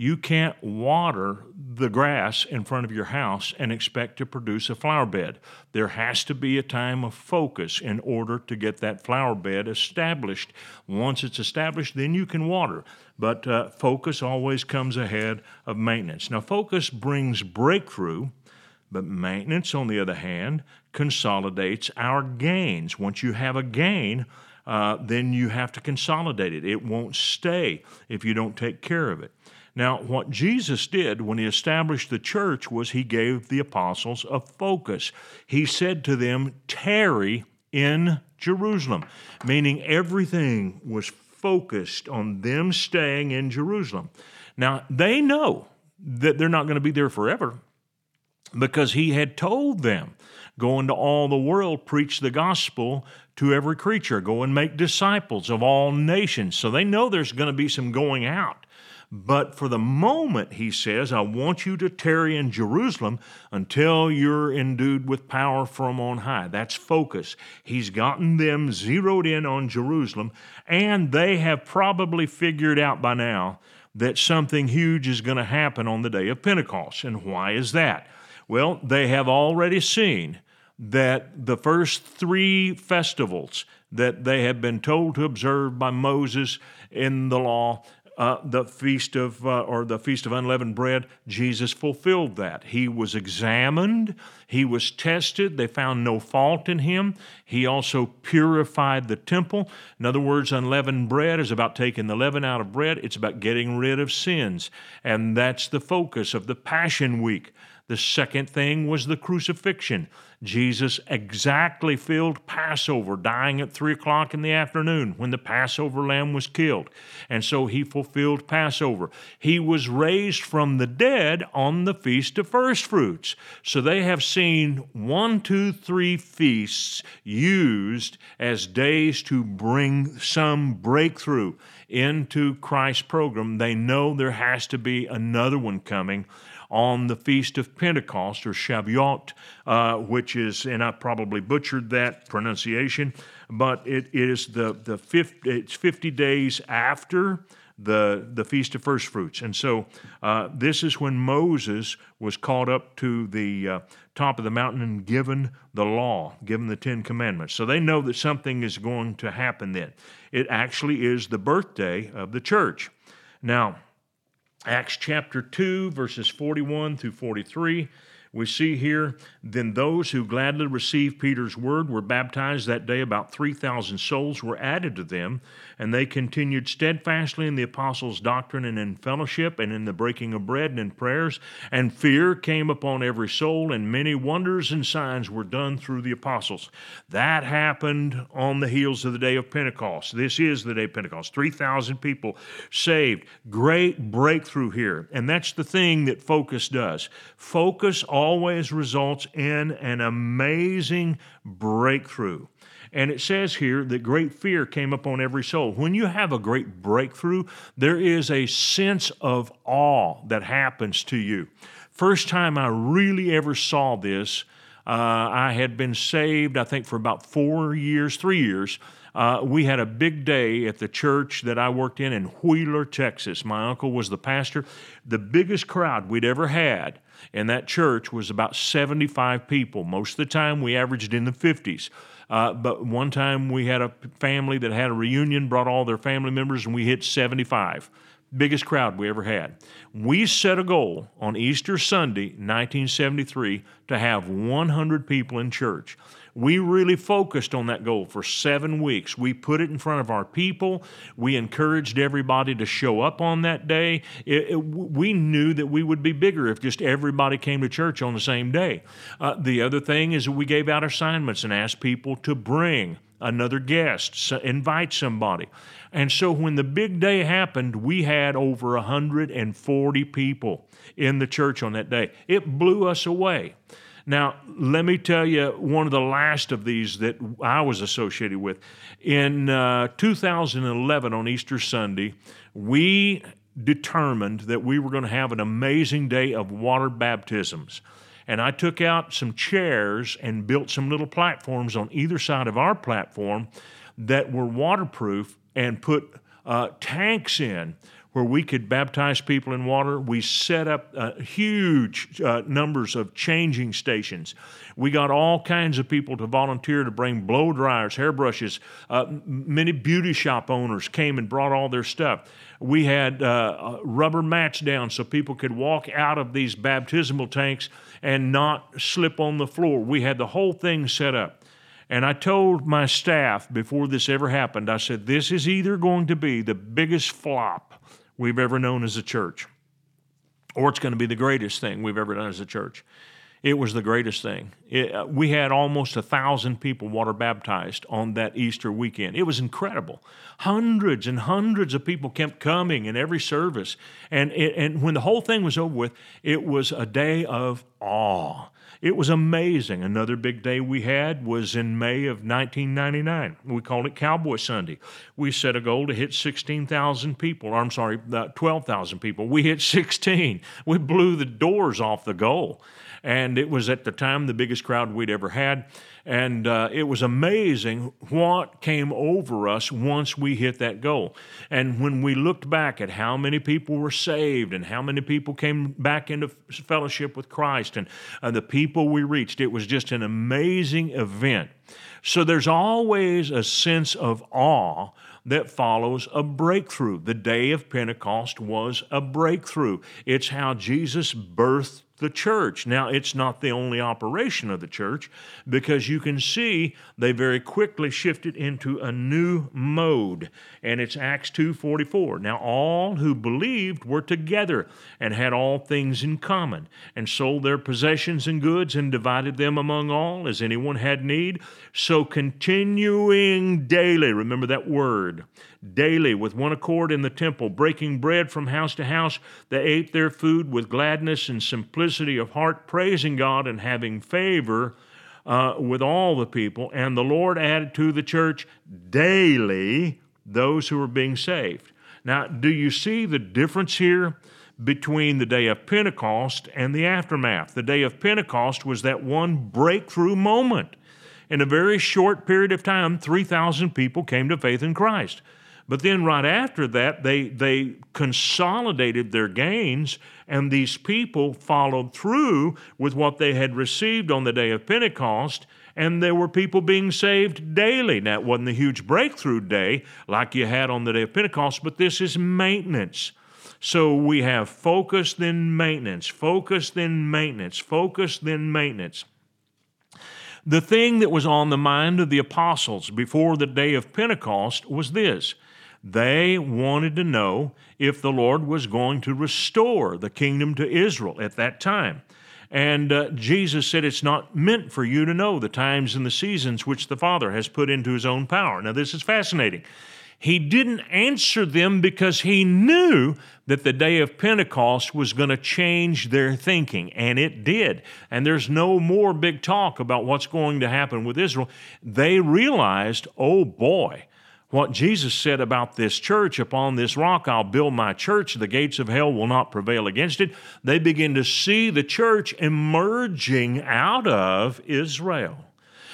You can't water the grass in front of your house and expect to produce a flower bed. There has to be a time of focus in order to get that flower bed established. Once it's established, then you can water. But uh, focus always comes ahead of maintenance. Now, focus brings breakthrough, but maintenance, on the other hand, consolidates our gains. Once you have a gain, uh, then you have to consolidate it. It won't stay if you don't take care of it. Now, what Jesus did when he established the church was he gave the apostles a focus. He said to them, Tarry in Jerusalem, meaning everything was focused on them staying in Jerusalem. Now, they know that they're not going to be there forever because he had told them go into all the world, preach the gospel to every creature, go and make disciples of all nations. So they know there's going to be some going out. But for the moment, he says, I want you to tarry in Jerusalem until you're endued with power from on high. That's focus. He's gotten them zeroed in on Jerusalem, and they have probably figured out by now that something huge is going to happen on the day of Pentecost. And why is that? Well, they have already seen that the first three festivals that they have been told to observe by Moses in the law uh, the feast of uh, or the feast of unleavened bread jesus fulfilled that. He was examined. He was tested. They found no fault in him. He also purified the temple. In other words unleavened bread is about taking the leaven out of bread. It's about getting rid of sins. And that's the focus of the passion week. The second thing was the crucifixion. Jesus exactly filled Passover, dying at three o'clock in the afternoon when the Passover lamb was killed. And so he fulfilled Passover. He was raised from the dead on the Feast of First Fruits. So they have seen one, two, three feasts used as days to bring some breakthrough into Christ's program. They know there has to be another one coming on the Feast of Pentecost or Shavuot, uh, which is, and I probably butchered that pronunciation, but it is the, the 50, it's 50 days after the, the Feast of First Fruits. And so uh, this is when Moses was called up to the uh, top of the mountain and given the law, given the Ten Commandments. So they know that something is going to happen then. It actually is the birthday of the church. Now, Acts chapter 2, verses 41 through 43 we see here, then those who gladly received Peter's word were baptized that day. About 3,000 souls were added to them, and they continued steadfastly in the apostles' doctrine and in fellowship and in the breaking of bread and in prayers. And fear came upon every soul, and many wonders and signs were done through the apostles. That happened on the heels of the day of Pentecost. This is the day of Pentecost. 3,000 people saved. Great breakthrough here. And that's the thing that focus does. Focus always results in an amazing breakthrough. And it says here that great fear came upon every soul. When you have a great breakthrough, there is a sense of awe that happens to you. First time I really ever saw this, uh, I had been saved, I think, for about four years, three years. Uh, we had a big day at the church that I worked in in Wheeler, Texas. My uncle was the pastor. The biggest crowd we'd ever had in that church was about 75 people. Most of the time, we averaged in the 50s. Uh, but one time we had a family that had a reunion, brought all their family members, and we hit 75. Biggest crowd we ever had. We set a goal on Easter Sunday, 1973, to have 100 people in church. We really focused on that goal for seven weeks. We put it in front of our people. We encouraged everybody to show up on that day. It, it, we knew that we would be bigger if just everybody came to church on the same day. Uh, the other thing is that we gave out assignments and asked people to bring another guest, invite somebody. And so when the big day happened, we had over 140 people in the church on that day. It blew us away. Now, let me tell you one of the last of these that I was associated with. In uh, 2011, on Easter Sunday, we determined that we were going to have an amazing day of water baptisms. And I took out some chairs and built some little platforms on either side of our platform that were waterproof and put uh, tanks in where we could baptize people in water. We set up uh, huge uh, numbers of changing stations. We got all kinds of people to volunteer to bring blow dryers, hairbrushes. Uh, many beauty shop owners came and brought all their stuff. We had uh, uh, rubber mats down so people could walk out of these baptismal tanks and not slip on the floor. We had the whole thing set up. And I told my staff before this ever happened, I said, this is either going to be the biggest flop we've ever known as a church, or it's going to be the greatest thing we've ever done as a church. It was the greatest thing. It, uh, we had almost a thousand people water baptized on that Easter weekend. It was incredible. Hundreds and hundreds of people kept coming in every service. And, it, and when the whole thing was over with, it was a day of awe. It was amazing. Another big day we had was in May of 1999. We called it Cowboy Sunday. We set a goal to hit 16,000 people. Or I'm sorry, uh, 12,000 people. We hit 16. We blew the doors off the goal and it was at the time the biggest crowd we'd ever had. And uh, it was amazing what came over us once we hit that goal. And when we looked back at how many people were saved and how many people came back into fellowship with Christ and uh, the people we reached, it was just an amazing event. So there's always a sense of awe that follows a breakthrough. The day of Pentecost was a breakthrough. It's how Jesus birthed the church. Now, it's not the only operation of the church because you can see they very quickly shifted into a new mode, and it's Acts 2:44. Now, all who believed were together and had all things in common, and sold their possessions and goods and divided them among all as anyone had need. So continuing daily, remember that word, daily with one accord in the temple, breaking bread from house to house. They ate their food with gladness and simplicity of heart, praising God and having favor uh, with all the people. And the Lord added to the church daily those who were being saved. Now, do you see the difference here? between the day of Pentecost and the aftermath. The day of Pentecost was that one breakthrough moment. In a very short period of time, 3,000 people came to faith in Christ. But then right after that, they, they consolidated their gains, and these people followed through with what they had received on the day of Pentecost, and there were people being saved daily. Now, it wasn't a huge breakthrough day like you had on the day of Pentecost, but this is maintenance. So we have focus, then maintenance, focus, then maintenance, focus, then maintenance. The thing that was on the mind of the apostles before the day of Pentecost was this they wanted to know if the Lord was going to restore the kingdom to Israel at that time. And uh, Jesus said, It's not meant for you to know the times and the seasons which the Father has put into his own power. Now, this is fascinating. He didn't answer them because he knew that the day of Pentecost was going to change their thinking, and it did. And there's no more big talk about what's going to happen with Israel. They realized, oh boy, what Jesus said about this church upon this rock I'll build my church, the gates of hell will not prevail against it. They begin to see the church emerging out of Israel.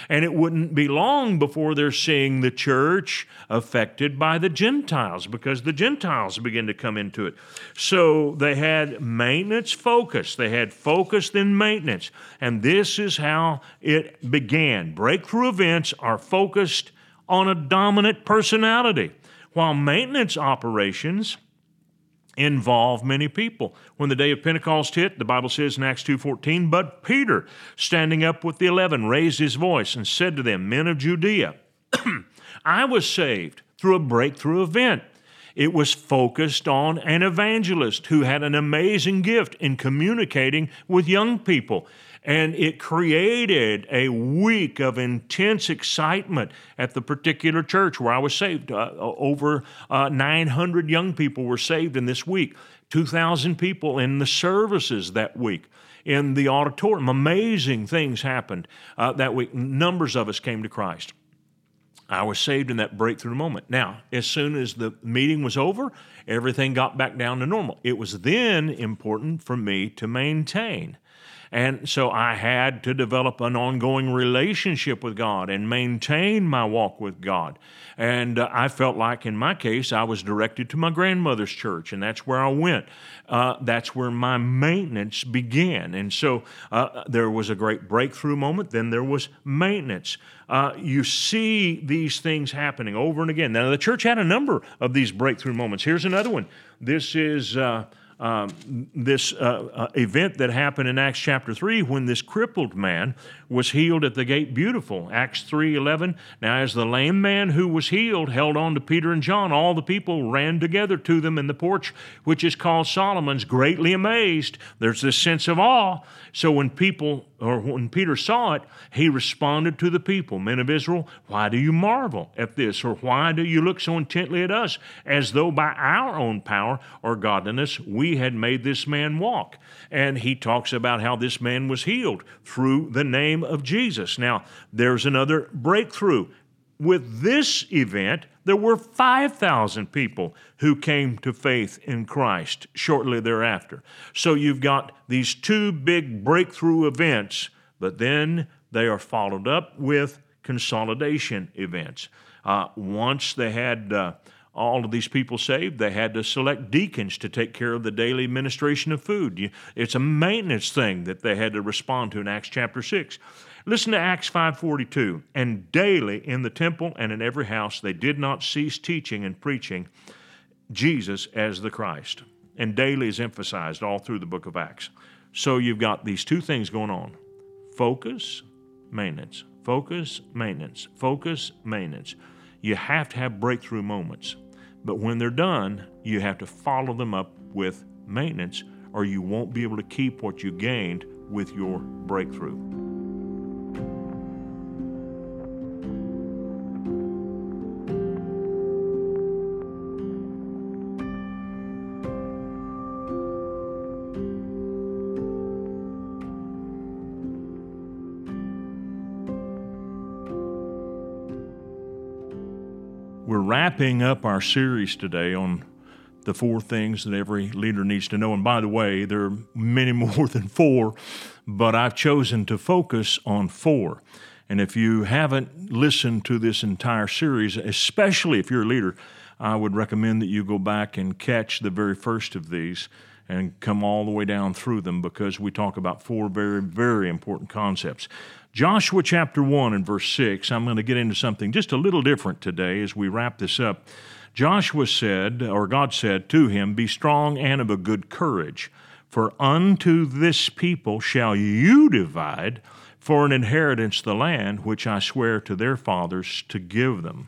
And it wouldn't be long before they're seeing the church affected by the Gentiles because the Gentiles begin to come into it. So they had maintenance focus. They had focus then maintenance. And this is how it began. Breakthrough events are focused on a dominant personality, while maintenance operations involve many people. When the day of Pentecost hit, the Bible says in Acts 2:14, "But Peter, standing up with the 11, raised his voice and said to them, Men of Judea, I was saved through a breakthrough event. It was focused on an evangelist who had an amazing gift in communicating with young people. And it created a week of intense excitement at the particular church where I was saved. Uh, over uh, 900 young people were saved in this week, 2,000 people in the services that week in the auditorium. Amazing things happened uh, that week. Numbers of us came to Christ. I was saved in that breakthrough moment. Now, as soon as the meeting was over, everything got back down to normal. It was then important for me to maintain and so I had to develop an ongoing relationship with God and maintain my walk with God. And uh, I felt like, in my case, I was directed to my grandmother's church, and that's where I went. Uh, that's where my maintenance began. And so uh, there was a great breakthrough moment, then there was maintenance. Uh, you see these things happening over and again. Now, the church had a number of these breakthrough moments. Here's another one. This is uh, um, this uh, uh, event that happened in Acts chapter 3 when this crippled man was healed at the gate beautiful. Acts 3:11. Now as the lame man who was healed held on to Peter and John, all the people ran together to them in the porch which is called Solomon's, greatly amazed. There's this sense of awe. So when people or when Peter saw it, he responded to the people, Men of Israel, why do you marvel at this? Or why do you look so intently at us, as though by our own power or godliness we had made this man walk? And he talks about how this man was healed through the name of Jesus. Now, there's another breakthrough. With this event, there were 5,000 people who came to faith in Christ shortly thereafter. So you've got these two big breakthrough events, but then they are followed up with consolidation events. Uh, once they had uh, all of these people saved, they had to select deacons to take care of the daily administration of food. It's a maintenance thing that they had to respond to in Acts chapter 6. Listen to Acts 5:42. And daily in the temple and in every house they did not cease teaching and preaching Jesus as the Christ. And daily is emphasized all through the book of Acts. So you've got these two things going on. Focus, maintenance. Focus, maintenance. Focus, maintenance. You have to have breakthrough moments. But when they're done, you have to follow them up with maintenance, or you won't be able to keep what you gained with your breakthrough. Wrapping up our series today on the four things that every leader needs to know. And by the way, there are many more than four, but I've chosen to focus on four. And if you haven't listened to this entire series, especially if you're a leader, I would recommend that you go back and catch the very first of these and come all the way down through them because we talk about four very, very important concepts. Joshua chapter 1 and verse 6, I'm going to get into something just a little different today as we wrap this up. Joshua said, or God said to him, Be strong and of a good courage, for unto this people shall you divide for an inheritance the land which I swear to their fathers to give them.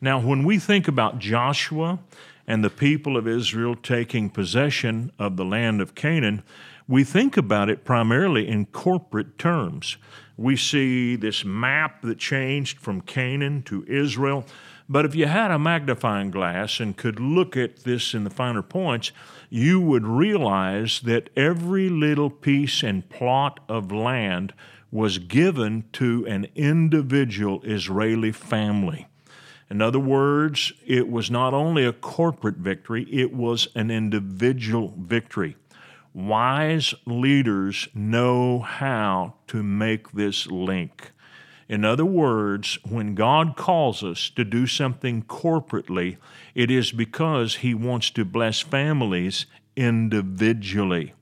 Now, when we think about Joshua and the people of Israel taking possession of the land of Canaan, we think about it primarily in corporate terms. We see this map that changed from Canaan to Israel. But if you had a magnifying glass and could look at this in the finer points, you would realize that every little piece and plot of land was given to an individual Israeli family. In other words, it was not only a corporate victory, it was an individual victory. Wise leaders know how to make this link. In other words, when God calls us to do something corporately, it is because He wants to bless families individually.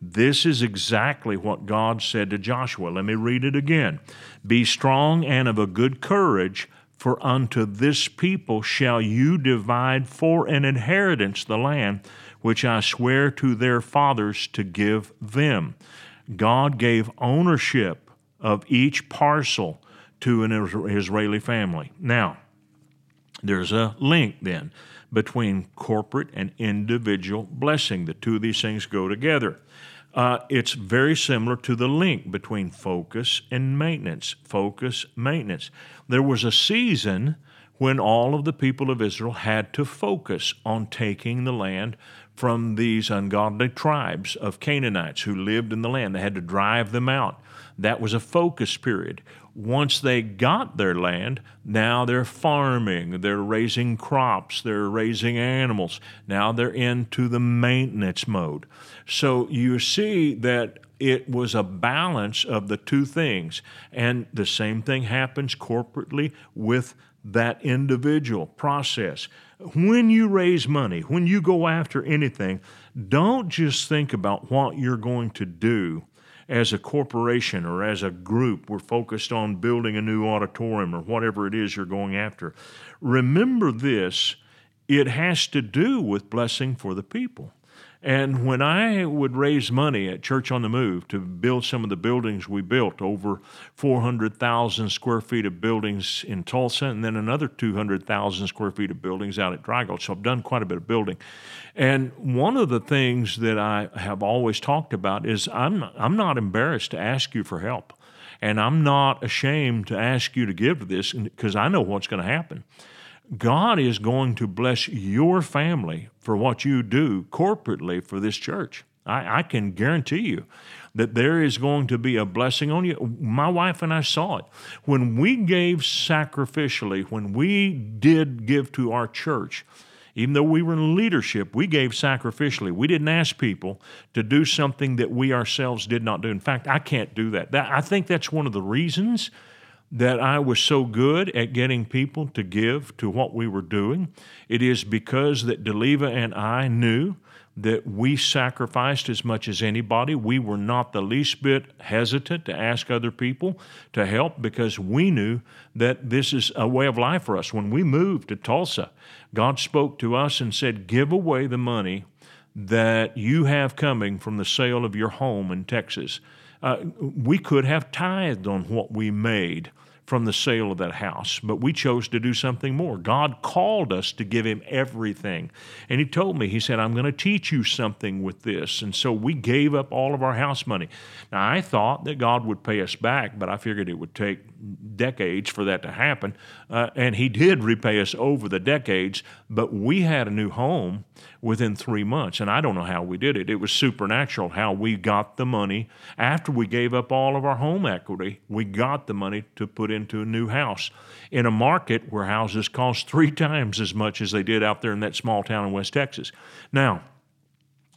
This is exactly what God said to Joshua. Let me read it again. Be strong and of a good courage, for unto this people shall you divide for an inheritance the land which I swear to their fathers to give them. God gave ownership of each parcel to an Israeli family. Now, there's a link then between corporate and individual blessing. The two of these things go together. Uh, it's very similar to the link between focus and maintenance. Focus, maintenance. There was a season when all of the people of Israel had to focus on taking the land from these ungodly tribes of Canaanites who lived in the land. They had to drive them out. That was a focus period. Once they got their land, now they're farming, they're raising crops, they're raising animals. Now they're into the maintenance mode. So you see that it was a balance of the two things. And the same thing happens corporately with that individual process. When you raise money, when you go after anything, don't just think about what you're going to do as a corporation or as a group. We're focused on building a new auditorium or whatever it is you're going after. Remember this it has to do with blessing for the people. And when I would raise money at Church on the Move to build some of the buildings we built, over 400,000 square feet of buildings in Tulsa, and then another 200,000 square feet of buildings out at Dry Gulch. So I've done quite a bit of building. And one of the things that I have always talked about is I'm I'm not embarrassed to ask you for help. And I'm not ashamed to ask you to give this because I know what's going to happen. God is going to bless your family for what you do corporately for this church. I, I, can guarantee you that there is going to be a blessing on you. My wife and I saw it. When we gave sacrificially, when we did give to our church, even though we were in leadership, we gave sacrificially. We didn't ask people to do something that we ourselves did not do. In fact, I can't do that. that I think that's one of the reasons that I was so good at getting people to give to what we were doing. It is because that Deleva and I knew that we sacrificed as much as anybody. We were not the least bit hesitant to ask other people to help because we knew that this is a way of life for us. When we moved to Tulsa, God spoke to us and said, Give away the money that you have coming from the sale of your home in Texas. Uh, we could have tithed on what we made from the sale of that house. But we chose to do something more. God called us to give Him everything. And He told me, He said, I'm going to teach you something with this. And so we gave up all of our house money. Now, I thought that God would pay us back, but I figured it would take decades for that to happen. Uh, and He did repay us over the decades, but we had a new home within three months. And I don't know how we did it. It was supernatural how we got the money. After we gave up all of our home equity, we got the money to put into a new house in a market where houses cost three times as much as they did out there in that small town in West Texas. Now,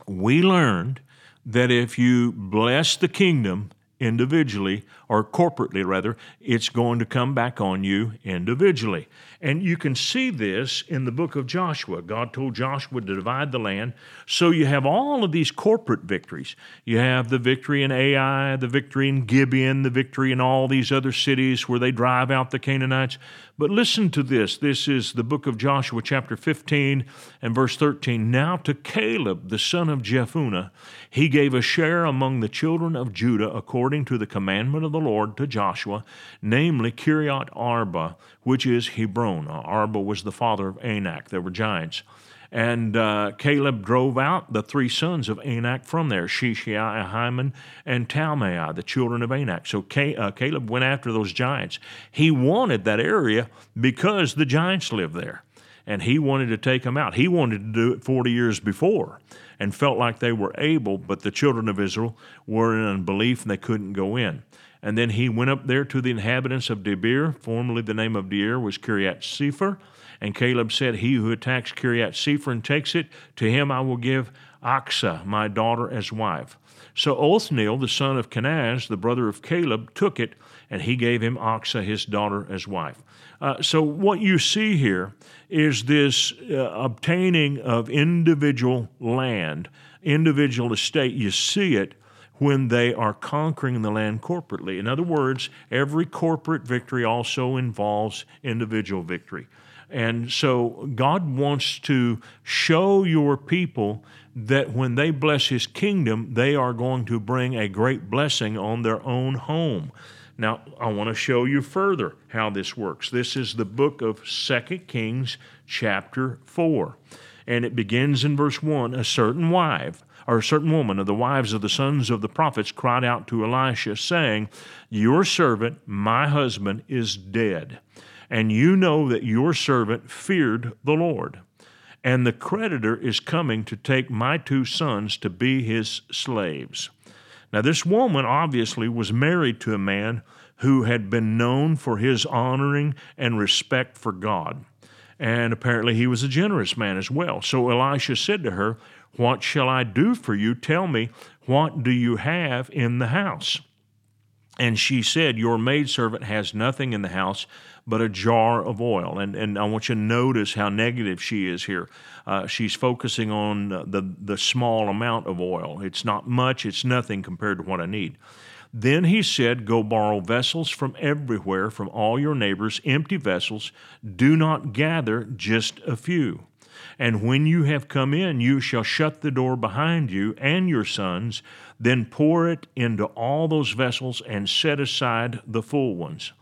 we learned that if you bless the kingdom, individually or corporately rather it's going to come back on you individually and you can see this in the book of Joshua. God told Joshua to divide the land. So you have all of these corporate victories. You have the victory in Ai the victory in Gibeon the victory in all these other cities where they drive out the Canaanites. But listen to this. This is the book of Joshua chapter 15 and verse 13 now to Caleb the son of Jephunneh he gave a share among the children of Judah according to the commandment of the Lord to Joshua, namely Kiriath Arba, which is Hebron. Arba was the father of Anak. There were giants. And uh, Caleb drove out the three sons of Anak from there, Sheshai, Ahiman, and Talmai, the children of Anak. So uh, Caleb went after those giants. He wanted that area because the giants lived there. And he wanted to take them out. He wanted to do it 40 years before and felt like they were able, but the children of Israel were in unbelief and they couldn't go in. And then he went up there to the inhabitants of Debir. Formerly, the name of Debir was Kiriath Sefer. And Caleb said, He who attacks Kiriath Sefer and takes it, to him I will give Achsah, my daughter, as wife. So Othniel, the son of Kenaz, the brother of Caleb, took it, and he gave him Achsah, his daughter, as wife. Uh, so what you see here is this uh, obtaining of individual land, individual estate. You see it when they are conquering the land corporately. In other words, every corporate victory also involves individual victory. And so God wants to show your people that when they bless His kingdom, they are going to bring a great blessing on their own home. Now, I want to show you further how this works. This is the book of Second Kings, chapter 4. And it begins in verse 1 A certain wife, or a certain woman of the wives of the sons of the prophets cried out to Elisha, saying, Your servant, my husband, is dead. And you know that your servant feared the Lord. And the creditor is coming to take my two sons to be his slaves. Now, this woman obviously was married to a man who had been known for his honoring and respect for God. And apparently he was a generous man as well. So Elisha said to her, What shall I do for you? Tell me, what do you have in the house? And she said, Your maidservant has nothing in the house but a jar of oil. And, and I want you to notice how negative she is here. Uh, she's focusing on the, the small amount of oil. It's not much, it's nothing compared to what I need. Then he said, Go borrow vessels from everywhere, from all your neighbors, empty vessels. Do not gather just a few. And when you have come in, you shall shut the door behind you and your sons, then pour it into all those vessels and set aside the full ones.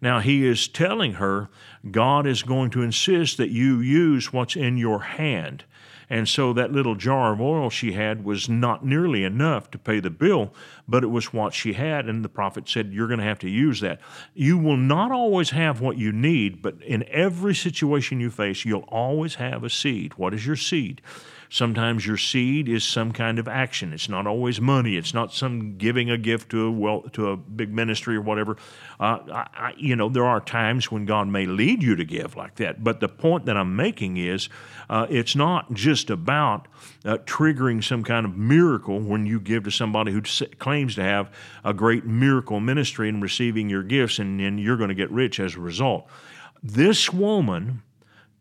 Now, he is telling her God is going to insist that you use what's in your hand. And so that little jar of oil she had was not nearly enough to pay the bill, but it was what she had. And the prophet said, You're going to have to use that. You will not always have what you need, but in every situation you face, you'll always have a seed. What is your seed? Sometimes your seed is some kind of action. It's not always money. It's not some giving a gift to a well to a big ministry or whatever. Uh, I, I, you know, there are times when God may lead you to give like that. But the point that I'm making is, uh, it's not just about uh, triggering some kind of miracle when you give to somebody who claims to have a great miracle ministry and receiving your gifts, and, then you're going to get rich as a result. This woman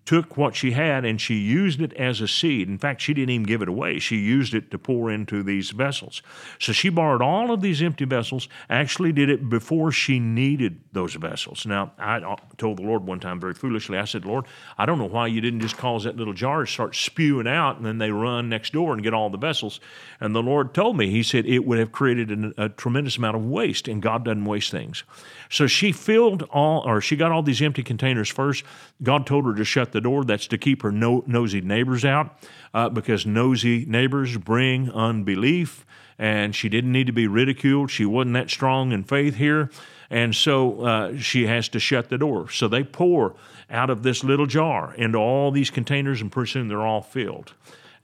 took what she had and she used it as a seed. In fact, she didn't even give it away. She used it to pour into these vessels. So she borrowed all of these empty vessels, actually did it before she needed those vessels. Now, I uh, told the Lord one time very foolishly, I said, Lord, I don't know why you didn't just cause that little jar to start spewing out and then they run next door and get all the vessels. And the Lord told me, He said, it would have created an, a tremendous amount of waste, and God doesn't waste things. So she filled all, or she got all these empty containers first. God told her to shut the door. That's to keep her no, nosy neighbors out, uh, because nosy neighbors bring unbelief, and she didn't need to be ridiculed. She wasn't that strong in faith here. And so uh, she has to shut the door. So they pour out of this little jar into all these containers, and pretty soon they're all filled.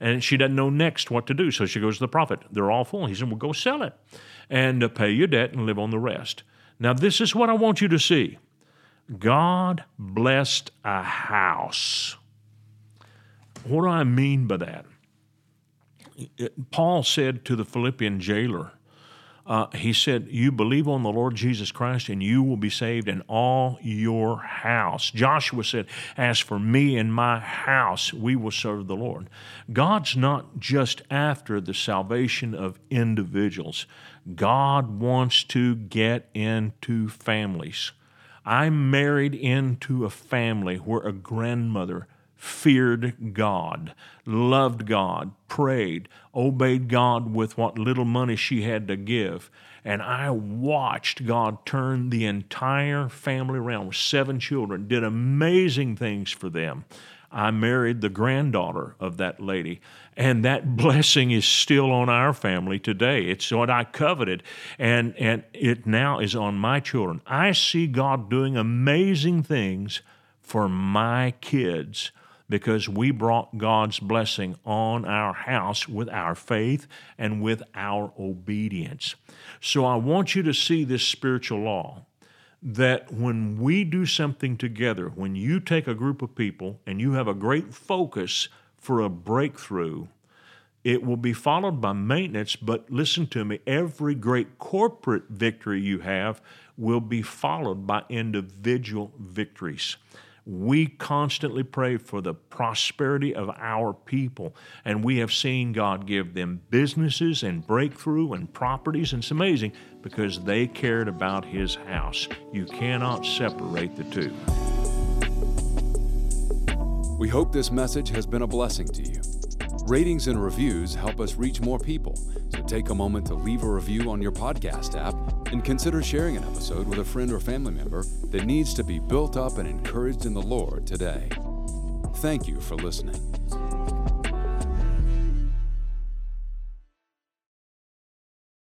And she doesn't know next what to do. So she goes to the prophet. They're all full. He said, Well, go sell it and uh, pay your debt and live on the rest. Now, this is what I want you to see God blessed a house. What do I mean by that? Paul said to the Philippian jailer, uh, he said, You believe on the Lord Jesus Christ and you will be saved in all your house. Joshua said, As for me and my house, we will serve the Lord. God's not just after the salvation of individuals, God wants to get into families. I married into a family where a grandmother feared God, loved God, prayed, obeyed God with what little money she had to give. And I watched God turn the entire family around with seven children, did amazing things for them. I married the granddaughter of that lady. And that blessing is still on our family today. It's what I coveted, and, and it now is on my children. I see God doing amazing things for my kids because we brought God's blessing on our house with our faith and with our obedience. So I want you to see this spiritual law that when we do something together, when you take a group of people and you have a great focus for a breakthrough, it will be followed by maintenance, but listen to me, every great corporate victory you have will be followed by individual victories. We constantly pray for the prosperity of our people, and we have seen God give them businesses and breakthrough and properties, and it's amazing because they cared about His house. You cannot separate the two. We hope this message has been a blessing to you. Ratings and reviews help us reach more people, so take a moment to leave a review on your podcast app and consider sharing an episode with a friend or family member that needs to be built up and encouraged in the Lord today. Thank you for listening.